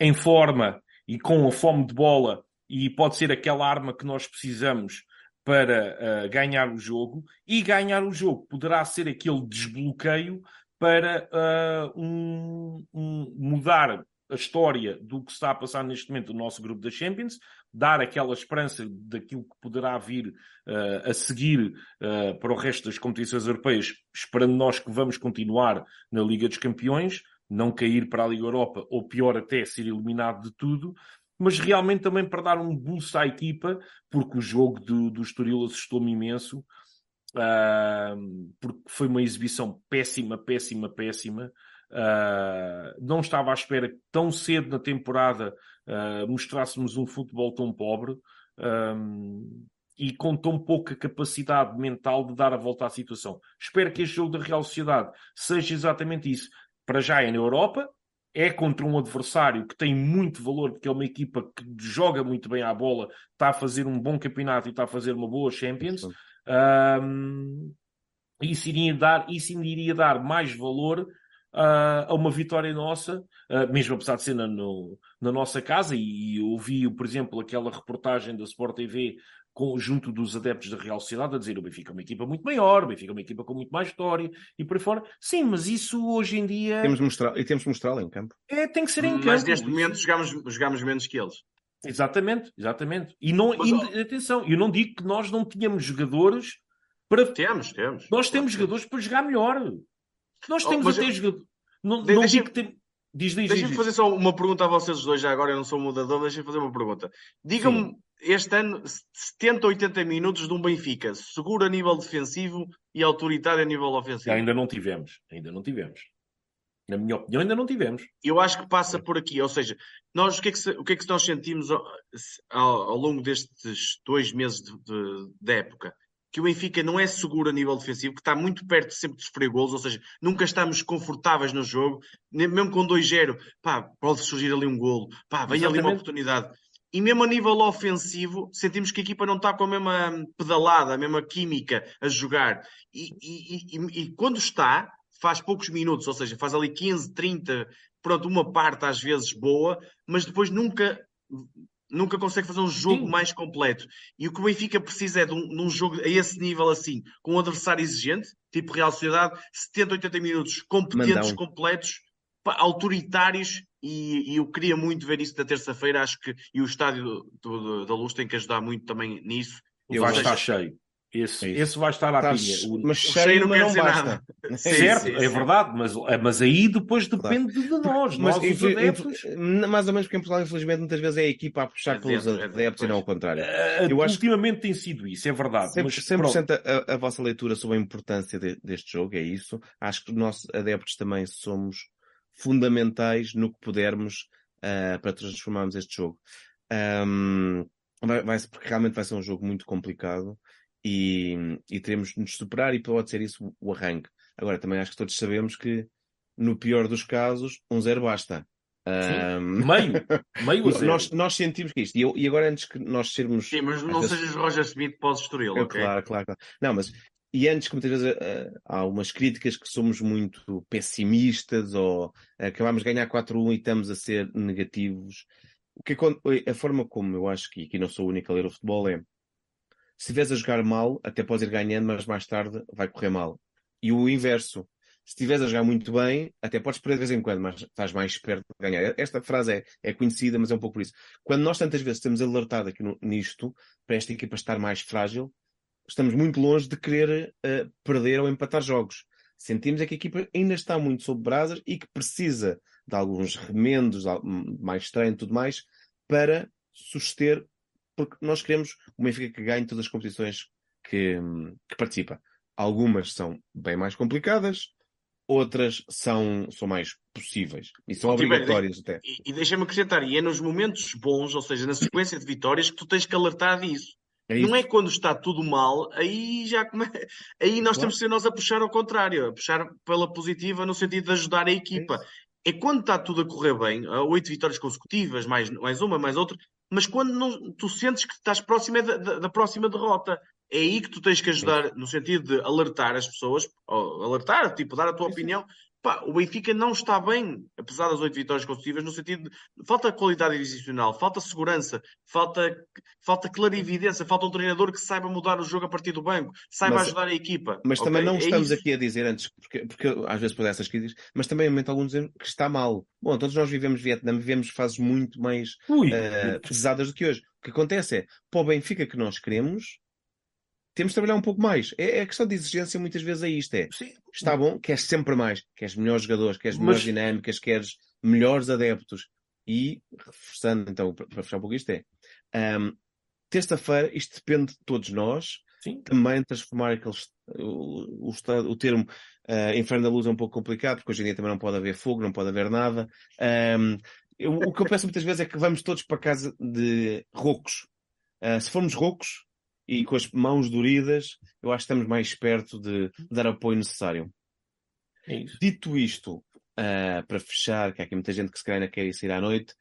em forma e com a fome de bola, e pode ser aquela arma que nós precisamos para uh, ganhar o jogo, e ganhar o jogo poderá ser aquele desbloqueio para uh, um, um, mudar a história do que está a passar neste momento no nosso grupo da Champions, dar aquela esperança daquilo que poderá vir uh, a seguir uh, para o resto das competições europeias, esperando nós que vamos continuar na Liga dos Campeões, não cair para a Liga Europa, ou pior até, ser eliminado de tudo, mas realmente também para dar um boost à equipa, porque o jogo do, do Estoril assustou-me imenso, uh, porque foi uma exibição péssima, péssima, péssima. Uh, não estava à espera que tão cedo na temporada uh, mostrássemos um futebol tão pobre e com tão pouca capacidade mental de dar a volta à situação. Espero que este jogo da Real Sociedade seja exatamente isso. Para já é na Europa, é contra um adversário que tem muito valor, porque é uma equipa que joga muito bem à bola, está a fazer um bom campeonato e está a fazer uma boa Champions. Um, isso, iria dar, isso iria dar mais valor uh, a uma vitória nossa, uh, mesmo apesar de ser na, no, na nossa casa. E, eu vi, por exemplo, aquela reportagem da Sport TV conjunto dos adeptos da Real Sociedade a dizer o Benfica é uma equipa muito maior, o Benfica é uma equipa com muito mais história e por aí fora. Sim, mas isso hoje em dia. Temos mostrar, e temos que mostrá-lo em campo. É, tem que ser em mas campo. Mas neste momento jogamos, jogamos menos que eles. Exatamente, exatamente. E não, Mas, e, atenção, eu não digo que nós não tínhamos jogadores para. Temos, temos. Nós temos jogadores para jogar melhor. Nós Oh, temos mas até eu- jogadores. Não, De- não deixa- digo que tem. Diz, diz. Deixem-me diz. fazer só uma pergunta a vocês dois, já agora eu não sou mudador, deixem-me fazer uma pergunta. Digam-me, este ano, 70, 80 minutos de um Benfica, seguro a nível defensivo e autoritário a nível ofensivo. Ainda não tivemos. Ainda não tivemos. Na minha opinião, ainda não tivemos. Eu acho que passa por aqui, ou seja, nós, o, que é que, se- o que é que nós sentimos ao, ao- ao longo destes dois meses de, de- de época? Que o Benfica não é seguro a nível defensivo, que está muito perto sempre de sofrer golos, ou seja, nunca estamos confortáveis no jogo, nem- mesmo com 2-0, pá, pode surgir ali um golo, pá, vem ali uma Exatamente. oportunidade. E mesmo a nível ofensivo, sentimos que a equipa não está com a mesma pedalada, a mesma química a jogar. E, e- e- e quando está, faz poucos minutos, ou seja, faz ali 15, 30, pronto, uma parte às vezes boa, mas depois nunca, nunca consegue fazer um jogo Sim. mais completo. E o que o Benfica precisa é de um, de um jogo a esse nível assim, com um adversário exigente, tipo Real Sociedade, 70, 80 minutos competentes, Mandão. completos, autoritários, e, e eu queria muito ver isso da terça-feira, acho que, e o estádio do- do- da Luz tem que ajudar muito também nisso. Eu vai estar cheio. Esse, É esse vai estar à Estás-. O- mas o cheio não não basta. nada. É certo, é sim. verdade, mas, mas aí depois depende de nós, Mas nós os infel- adeptos. mais ou menos porque em Portugal, infelizmente, muitas vezes é a equipa a puxar É pelos é adeptos dentro, e não ao contrário. Uh, Eu acho- Ultimamente tem sido isso, é verdade. 100%, mas 100% pronto. a, a vossa leitura sobre a importância de- deste jogo, é isso. Acho que nós adeptos também somos fundamentais no que pudermos ah, para transformarmos este jogo. Ahm, vai, vai- porque realmente vai ser um jogo muito complicado e, e teremos de nos superar e pode ser isso o arranque. Agora, também acho que todos sabemos que no pior dos casos, um zero basta. Ahm, Meio, meio a zero. nós, nós sentimos que isto, e, eu- e agora antes que nós sermos Sim, mas não vezes- sejas Roger Smith o Estoril, é, ok? Claro, claro, claro. Não, mas e antes que muitas vezes eh, há umas críticas que somos muito pessimistas ou acabamos de ganhar 4-1 e estamos a ser negativos. O que a forma como eu acho que, e aqui não sou o único a ler o futebol é se estiveres a jogar mal, até podes ir ganhando, mas mais tarde vai correr mal. E o inverso. Se estiveres a jogar muito bem, até podes perder de vez em quando, mas estás mais perto de ganhar. Esta frase é, é conhecida, mas é um pouco por isso. Quando nós tantas vezes estamos alertados aqui no- nisto, para esta equipa estar mais frágil, estamos muito longe de querer eh, perder ou empatar jogos. Sentimos é que a equipa ainda está muito sob brasas e que precisa de alguns remendos, mais treino e tudo mais, para suster, porque nós queremos o Benfica que ganhe todas as competições que, que participa. Algumas são bem mais complicadas, outras são, são mais possíveis e são Tibério, obrigatórias até. E, e deixa-me acrescentar, e é nos momentos bons, ou seja, na sequência de vitórias, que tu tens que alertar disso. É Não é quando está tudo mal, aí já come... aí nós Claro. temos que ser nós a puxar ao contrário, a puxar pela positiva no sentido de ajudar a equipa. É quando está tudo a correr bem, oito vitórias consecutivas, mais, mais uma, mais outra, mas quando não, tu sentes que estás próximo é da, da- da próxima derrota. É aí que tu tens que ajudar, no sentido de alertar as pessoas, ou alertar, tipo, dar a tua opinião. Pá, o Benfica não está bem, apesar das oito vitórias consecutivas, no sentido de falta qualidade adicional, falta segurança, falta, falta clarividência, falta um treinador que saiba mudar o jogo a partir do banco, saiba Mas- ajudar a equipa. Mas ok? também não É estamos isso. aqui a dizer antes, porque, porque às vezes por essas críticas, mas também momento alguns dizem que está mal. Bom, todos nós vivemos Vietnã, vivemos fases muito mais Ui, eh, pesadas do que hoje. O que acontece é, para o Benfica que nós queremos, temos de trabalhar um pouco mais. É, é a questão de exigência muitas vezes é isto, é, sim, está bom, queres sempre mais, queres melhores jogadores, queres Mas- melhores dinâmicas, queres melhores adeptos. E, reforçando então, para fechar um pouco isto é, ahm, terça-feira, isto depende de todos nós, sim. também transformar aqueles, o, o, o termo eh, inferno da luz é um pouco complicado, porque hoje em dia também não pode haver fogo, não pode haver nada. Ahm, eu- o que eu peço muitas vezes é que vamos todos para casa de roucos. Ah, se formos roucos e com as mãos doridas, eu acho que estamos mais perto de dar apoio necessário. É. Dito isto, ah, para fechar, que há aqui muita gente que se calhar ainda quer ir sair à noite,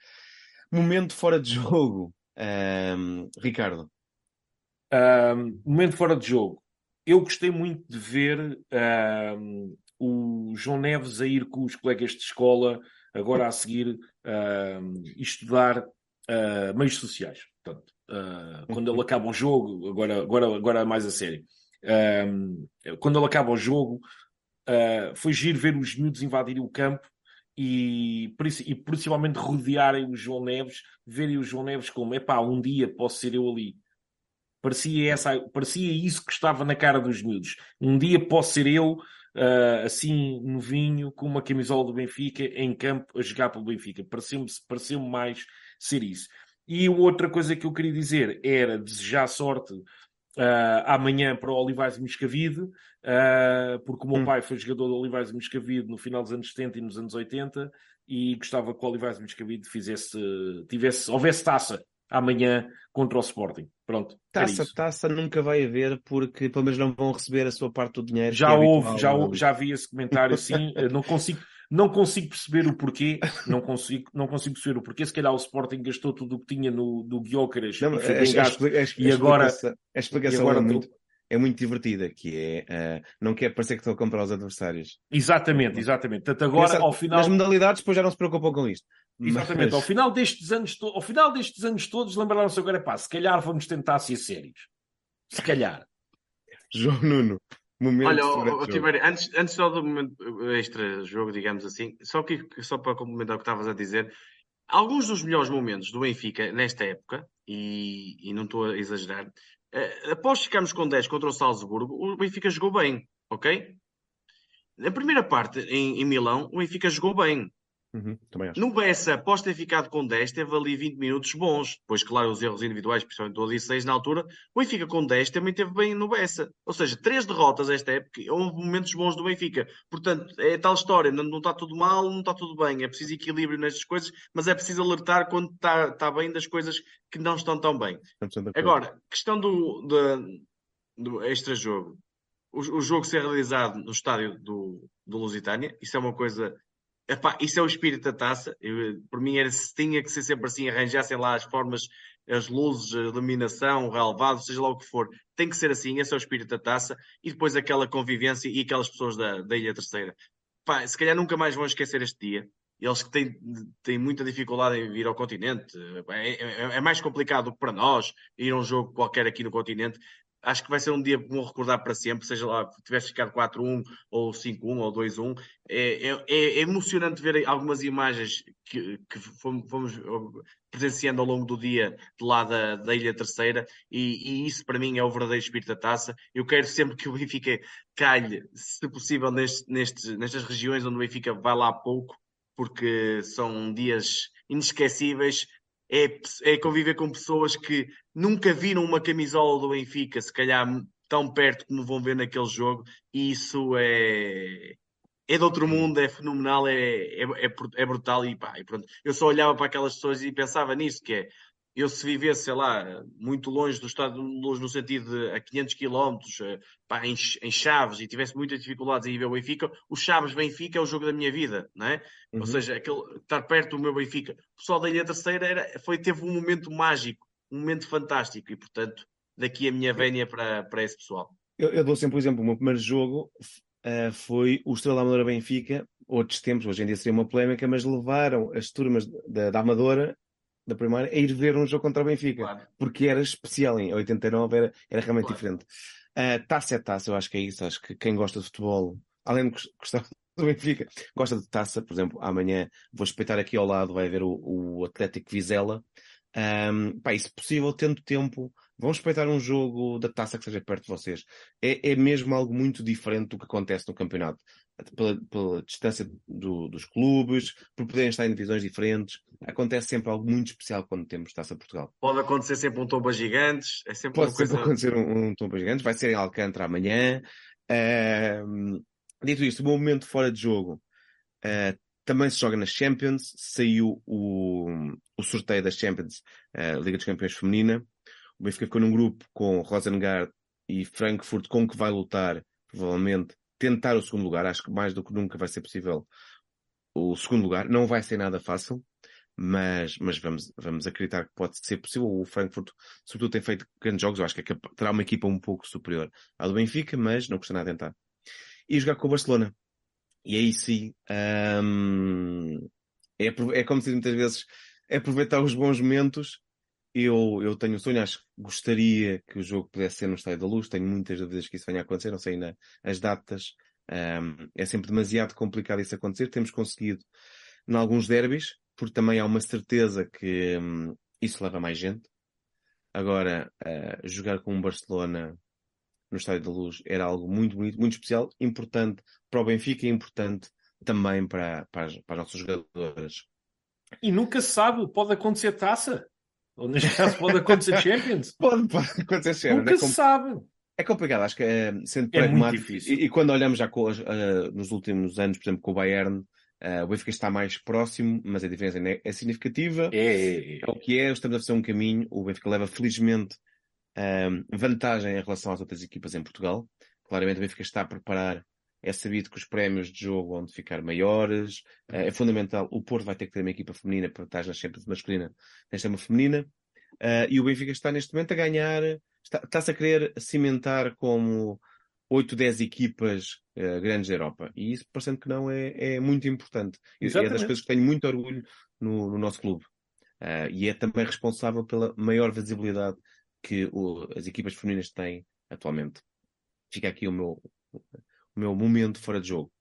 momento fora de jogo. Ahm, Ricardo, Um, momento fora de jogo. Eu gostei muito de ver um, o João Neves a ir com os colegas de escola, agora a seguir, um, estudar uh, meios sociais. Portanto, uh, quando ele acaba o jogo, agora, agora, agora mais a sério, um, quando ele acaba o jogo, uh, foi giro ver os miúdos invadirem o campo e, e principalmente rodearem o João Neves, verem o João Neves como, epá, um dia posso ser eu ali. Parecia, essa, parecia isso que estava na cara dos miúdos. Um dia posso ser eu, uh, assim, novinho, com uma camisola do Benfica, em campo, a jogar pelo Benfica. Pareceu-me pareceu mais ser isso. E outra coisa que eu queria dizer era desejar sorte uh, amanhã para o Olivais Moscavide, uh, porque o meu hum. pai foi jogador do Olivais Moscavide no final dos anos 70 e nos anos 80 e gostava que o Olivais Moscavide fizesse, tivesse, houvesse taça amanhã contra o Sporting. Pronto. Taça, taça nunca vai haver porque pelo menos não vão receber a sua parte do dinheiro. Já é houve, já, houve, já vi esse comentário, sim. não consigo, não consigo perceber o porquê. Não consigo, não consigo perceber o porquê. Se calhar o Sporting gastou tudo o que tinha no, do Guiócaras e, agora. A explicação agora, é, muito, é muito divertida, que é uh, não quer parecer que estão a comprar os adversários. Exatamente, exatamente. Portanto, agora, ao final. Nas modalidades, depois já não se preocupam com isto. Exatamente. Mas... Ao, final destes anos to... ao final destes anos todos, lembraram-se agora, pá, se calhar vamos tentar ser sérios. Se calhar. João Nuno. Momento Olha, oh, Tiberio, antes, antes só do momento extra jogo, digamos assim, só, que, só para complementar o que estavas a dizer, alguns dos melhores momentos do Benfica nesta época, e, e não estou a exagerar, uh, após ficarmos com 10 contra o Salzburgo, o Benfica jogou bem, ok? Na primeira parte, em, em Milão, o Benfica jogou bem. Uhum, no Bessa, após ter ficado com 10, teve ali 20 minutos bons. Depois, claro, os erros individuais, principalmente do Odisseis na altura. O Benfica com 10 também teve bem no Bessa. Ou seja, três derrotas esta época. Houve momentos bons do Benfica. Portanto, é tal história. Não, não está tudo mal, não está tudo bem. É preciso equilíbrio nestas coisas, mas é preciso alertar quando está, está bem das coisas que não estão tão bem. Agora, questão do, do, do extra-jogo. O, o, jogo ser realizado no estádio do, do Lusitânia, isso é uma coisa Epá, isso é o espírito da taça. Eu, por mim era tinha que ser sempre assim, arranjassem lá as formas, as luzes, a iluminação, o relevado, seja lá o que for. Tem que ser assim, esse é o espírito da taça. E depois aquela convivência e aquelas pessoas da, da Ilha Terceira. Epá, se calhar nunca mais vão esquecer este dia. Eles que têm, têm muita dificuldade em vir ao continente, é, é, é mais complicado para nós ir a um jogo qualquer aqui no continente acho que vai ser um dia que vou recordar para sempre, seja lá, tivesse ficado 4-1 ou 5-1 ou 2-1. É, é, é, emocionante ver algumas imagens que, que fomos, fomos, presenciando ao longo do dia de lá da, da Ilha Terceira e, e, isso para mim é o verdadeiro espírito da taça. Eu quero sempre que o Benfica calhe, se possível, neste, neste, nestas regiões onde o Benfica vai lá pouco, porque são dias inesquecíveis é, é conviver com pessoas que nunca viram uma camisola do Benfica, se calhar tão perto como vão ver naquele jogo, e isso é, é de outro mundo, é fenomenal, é, é, é, brutal. E, pá, e pronto, eu só olhava para aquelas pessoas e pensava nisso, que é eu se vivesse, sei lá, muito longe do estado de luz, no sentido de a 500 km, pá, em, em, Chaves, e tivesse muitas dificuldades em ir ver o Benfica, o Chaves-Benfica é o jogo da minha vida, não é? Uhum. Ou seja, aquele, estar perto do meu Benfica. O pessoal da Ilha Terceira era, foi, teve um momento mágico, um momento fantástico, e portanto, daqui a minha vénia para, para esse pessoal. Eu, eu dou sempre o exemplo, o meu primeiro jogo uh, foi o Estrela Amadora Benfica, outros tempos, hoje em dia seria uma polémica, mas levaram as turmas da, da Amadora da primeira a ir ver um jogo contra o Benfica, claro. porque era especial em 89, era, era realmente claro. diferente. Uh, taça é taça, eu acho que é isso. Acho que quem gosta de futebol, além de gostar do Benfica, gosta de taça. Por exemplo, amanhã vou espreitar aqui ao lado, vai ver o, o Atlético Vizela. Um, pá, e se possível, tendo tempo, vão espreitar um jogo da taça que seja perto de vocês. É, é mesmo algo muito diferente do que acontece no campeonato. Pela, pela distância do, dos clubes, por poderem estar em divisões diferentes. Acontece sempre algo muito especial quando temos Taça Portugal. Pode acontecer sempre um tomba gigantes. É sempre Pode sempre coisa... acontecer um, um tomba gigantes. Vai ser em Alcântara amanhã. Uh, dito isto, o meu momento fora de jogo uh, também se joga nas Champions. Saiu o, o sorteio das Champions, uh, Liga dos Campeões Feminina. O Benfica ficou num grupo com Rosengard e Frankfurt, com que vai lutar, provavelmente, tentar o segundo lugar. Acho que mais do que nunca vai ser possível o segundo lugar. Não vai ser nada fácil, mas, mas vamos, vamos acreditar que pode ser possível. O Frankfurt, sobretudo, tem feito grandes jogos. Eu acho que terá uma equipa um pouco superior à do Benfica, mas não custa nada tentar. E jogar com o Barcelona. E aí sim, hum, é, é como se muitas vezes é aproveitar os bons momentos eu, eu tenho um sonho, acho que gostaria que o jogo pudesse ser no Estádio da Luz, tenho muitas dúvidas que isso venha a acontecer, não sei ainda as datas, um, é sempre demasiado complicado isso acontecer, temos conseguido em alguns derbys, porque também há uma certeza que hum, isso leva mais gente. Agora, uh, jogar com o Barcelona no Estádio da Luz era algo muito bonito, muito especial, importante para o Benfica e importante também para, para, as, para as nossas jogadoras. E nunca se sabe, pode acontecer taça. Ou neste caso pode acontecer Champions. pode, pode acontecer Champions. Nunca é se sabe. É complicado, acho que é, sendo é pragmático. E, e, quando olhamos já com, uh, nos últimos anos, por exemplo, com o Bayern, uh, o Benfica está mais próximo, mas a diferença é, é significativa. É, é, é, o que é, estamos a fazer um caminho. O Benfica leva felizmente uh, vantagem em relação às outras equipas em Portugal. Claramente o Benfica está a preparar. É sabido que os prémios de jogo vão ficar maiores. é fundamental. O Porto vai ter que ter uma equipa feminina para estar nas Champions masculina. Tem uma feminina. e o Benfica está neste momento a ganhar está-se a querer cimentar como 8, 10 equipas uh, grandes da Europa. E isso, parecendo que não, é, é muito importante. E é das coisas que tenho muito orgulho no, no nosso clube. Uh, e é também responsável pela maior visibilidade que o, as equipas femininas têm atualmente. Fica aqui o meu, meu momento fora de jogo.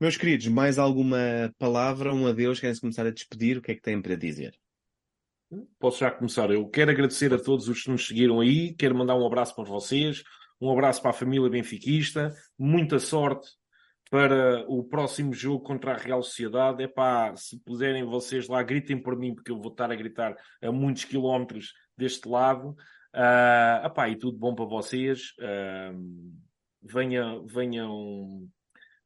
Meus queridos, mais alguma palavra, um adeus, querem-se começar a despedir? O que é que têm para dizer? Posso já começar. Eu quero agradecer a todos os que nos seguiram aí, quero mandar um abraço para vocês, um abraço para a família benfiquista, muita sorte para o próximo jogo contra a Real Sociedade. É pá, se puderem vocês lá, gritem por mim, porque eu vou estar a gritar a muitos quilómetros deste lado. Uh, epá, e tudo bom para vocês. Uh, venha, venham,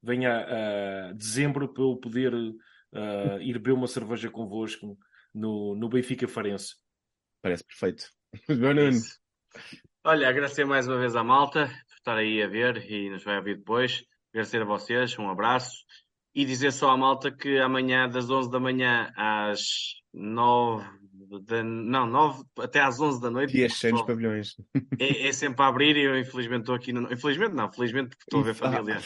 venha uh, dezembro para eu poder uh, ir beber uma cerveja convosco no, no Benfica Farense. Parece perfeito. Olha, agradecer mais uma vez à malta por estar aí a ver e nos vai ouvir depois. Agradecer a vocês, um abraço. E dizer só à malta que amanhã, das 11 da manhã às 9 de, não, 9 até às 11 da noite. Dias cheios de pavilhões. É, é, sempre a abrir e eu infelizmente estou aqui. No, infelizmente não, felizmente porque estou a ver família.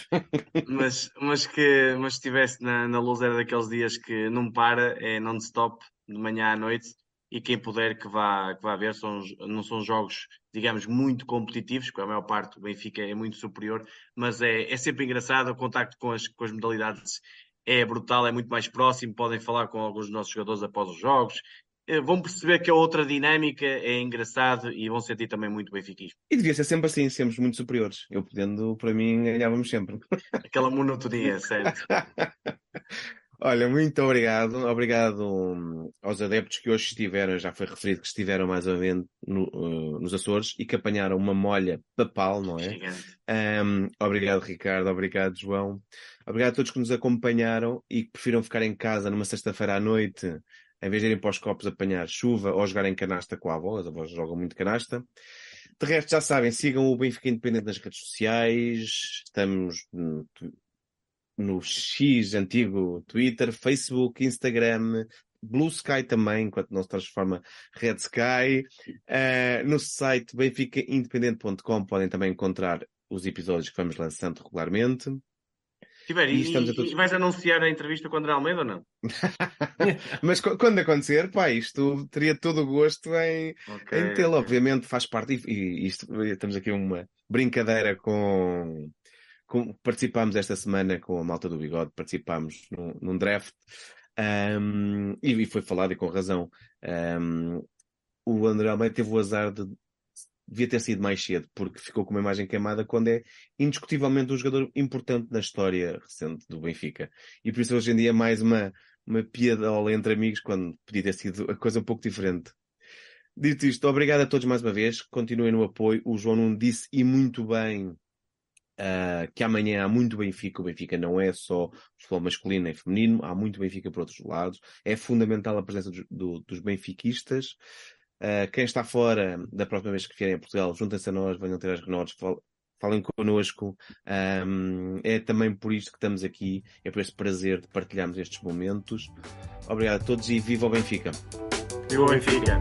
mas, mas que mas estivesse na, na luz era daqueles dias que não para, é non-stop de manhã à noite e quem puder que vá, que vá ver, são, não são jogos, digamos, muito competitivos, porque a maior parte do Benfica é muito superior, mas é, é sempre engraçado, o contacto com as, com as modalidades é brutal, é muito mais próximo, podem falar com alguns dos nossos jogadores após os jogos, vão perceber que a outra dinâmica é engraçado e vão sentir também muito benfiquismo. E devia ser sempre assim, sermos muito superiores. Eu podendo, para mim, ganhávamos sempre. Aquela monotonia, certo? Olha, muito obrigado. Obrigado hum, aos adeptos que hoje estiveram, já foi referido que estiveram mais ou menos no, uh, nos Açores e que apanharam uma molha papal, não é? Um, obrigado, Ricardo. Obrigado, João. Obrigado a todos que nos acompanharam e que prefiram ficar em casa numa sexta-feira à noite, em vez de irem para os copos apanhar chuva ou jogar em canasta com a avó. As avós jogam muito canasta. De resto, já sabem, sigam o Benfica Independente nas redes sociais. Estamos no X antigo Twitter, Facebook, Instagram, Blue Sky também, enquanto não se transforma Red Sky. Uh, no site benficaindependente.com podem também encontrar os episódios que vamos lançando regularmente. Tiver, e, e, todos... e, vais anunciar a entrevista com o André Almeida ou não? Mas quando acontecer, pá, isto teria todo o gosto em, okay. em tê-lo. Obviamente faz parte, e, isto, estamos aqui uma brincadeira com com, participámos esta semana com a malta do bigode, participámos num, num draft um, e, e, foi falado e com razão. Um, o André Almeida teve o azar de devia ter sido mais cedo, porque ficou com uma imagem queimada quando é indiscutivelmente um jogador importante na história recente do Benfica. E por isso hoje em dia é mais uma, uma piadola entre amigos quando podia ter sido a coisa um pouco diferente. Dito isto, obrigado a todos mais uma vez, continuem no apoio. O João não disse e muito bem Uh, que amanhã há muito Benfica, o Benfica não é só futebol masculino e feminino, há muito Benfica por outros lados, é fundamental a presença do, dos benfiquistas. Uh, quem está fora da próxima vez que vierem a Portugal, juntem-se a nós, venham ter as renotes, falem connosco. Um, é também por isto que estamos aqui, é por este prazer de partilharmos estes momentos. Obrigado a todos e viva o Benfica! Viva o Benfica!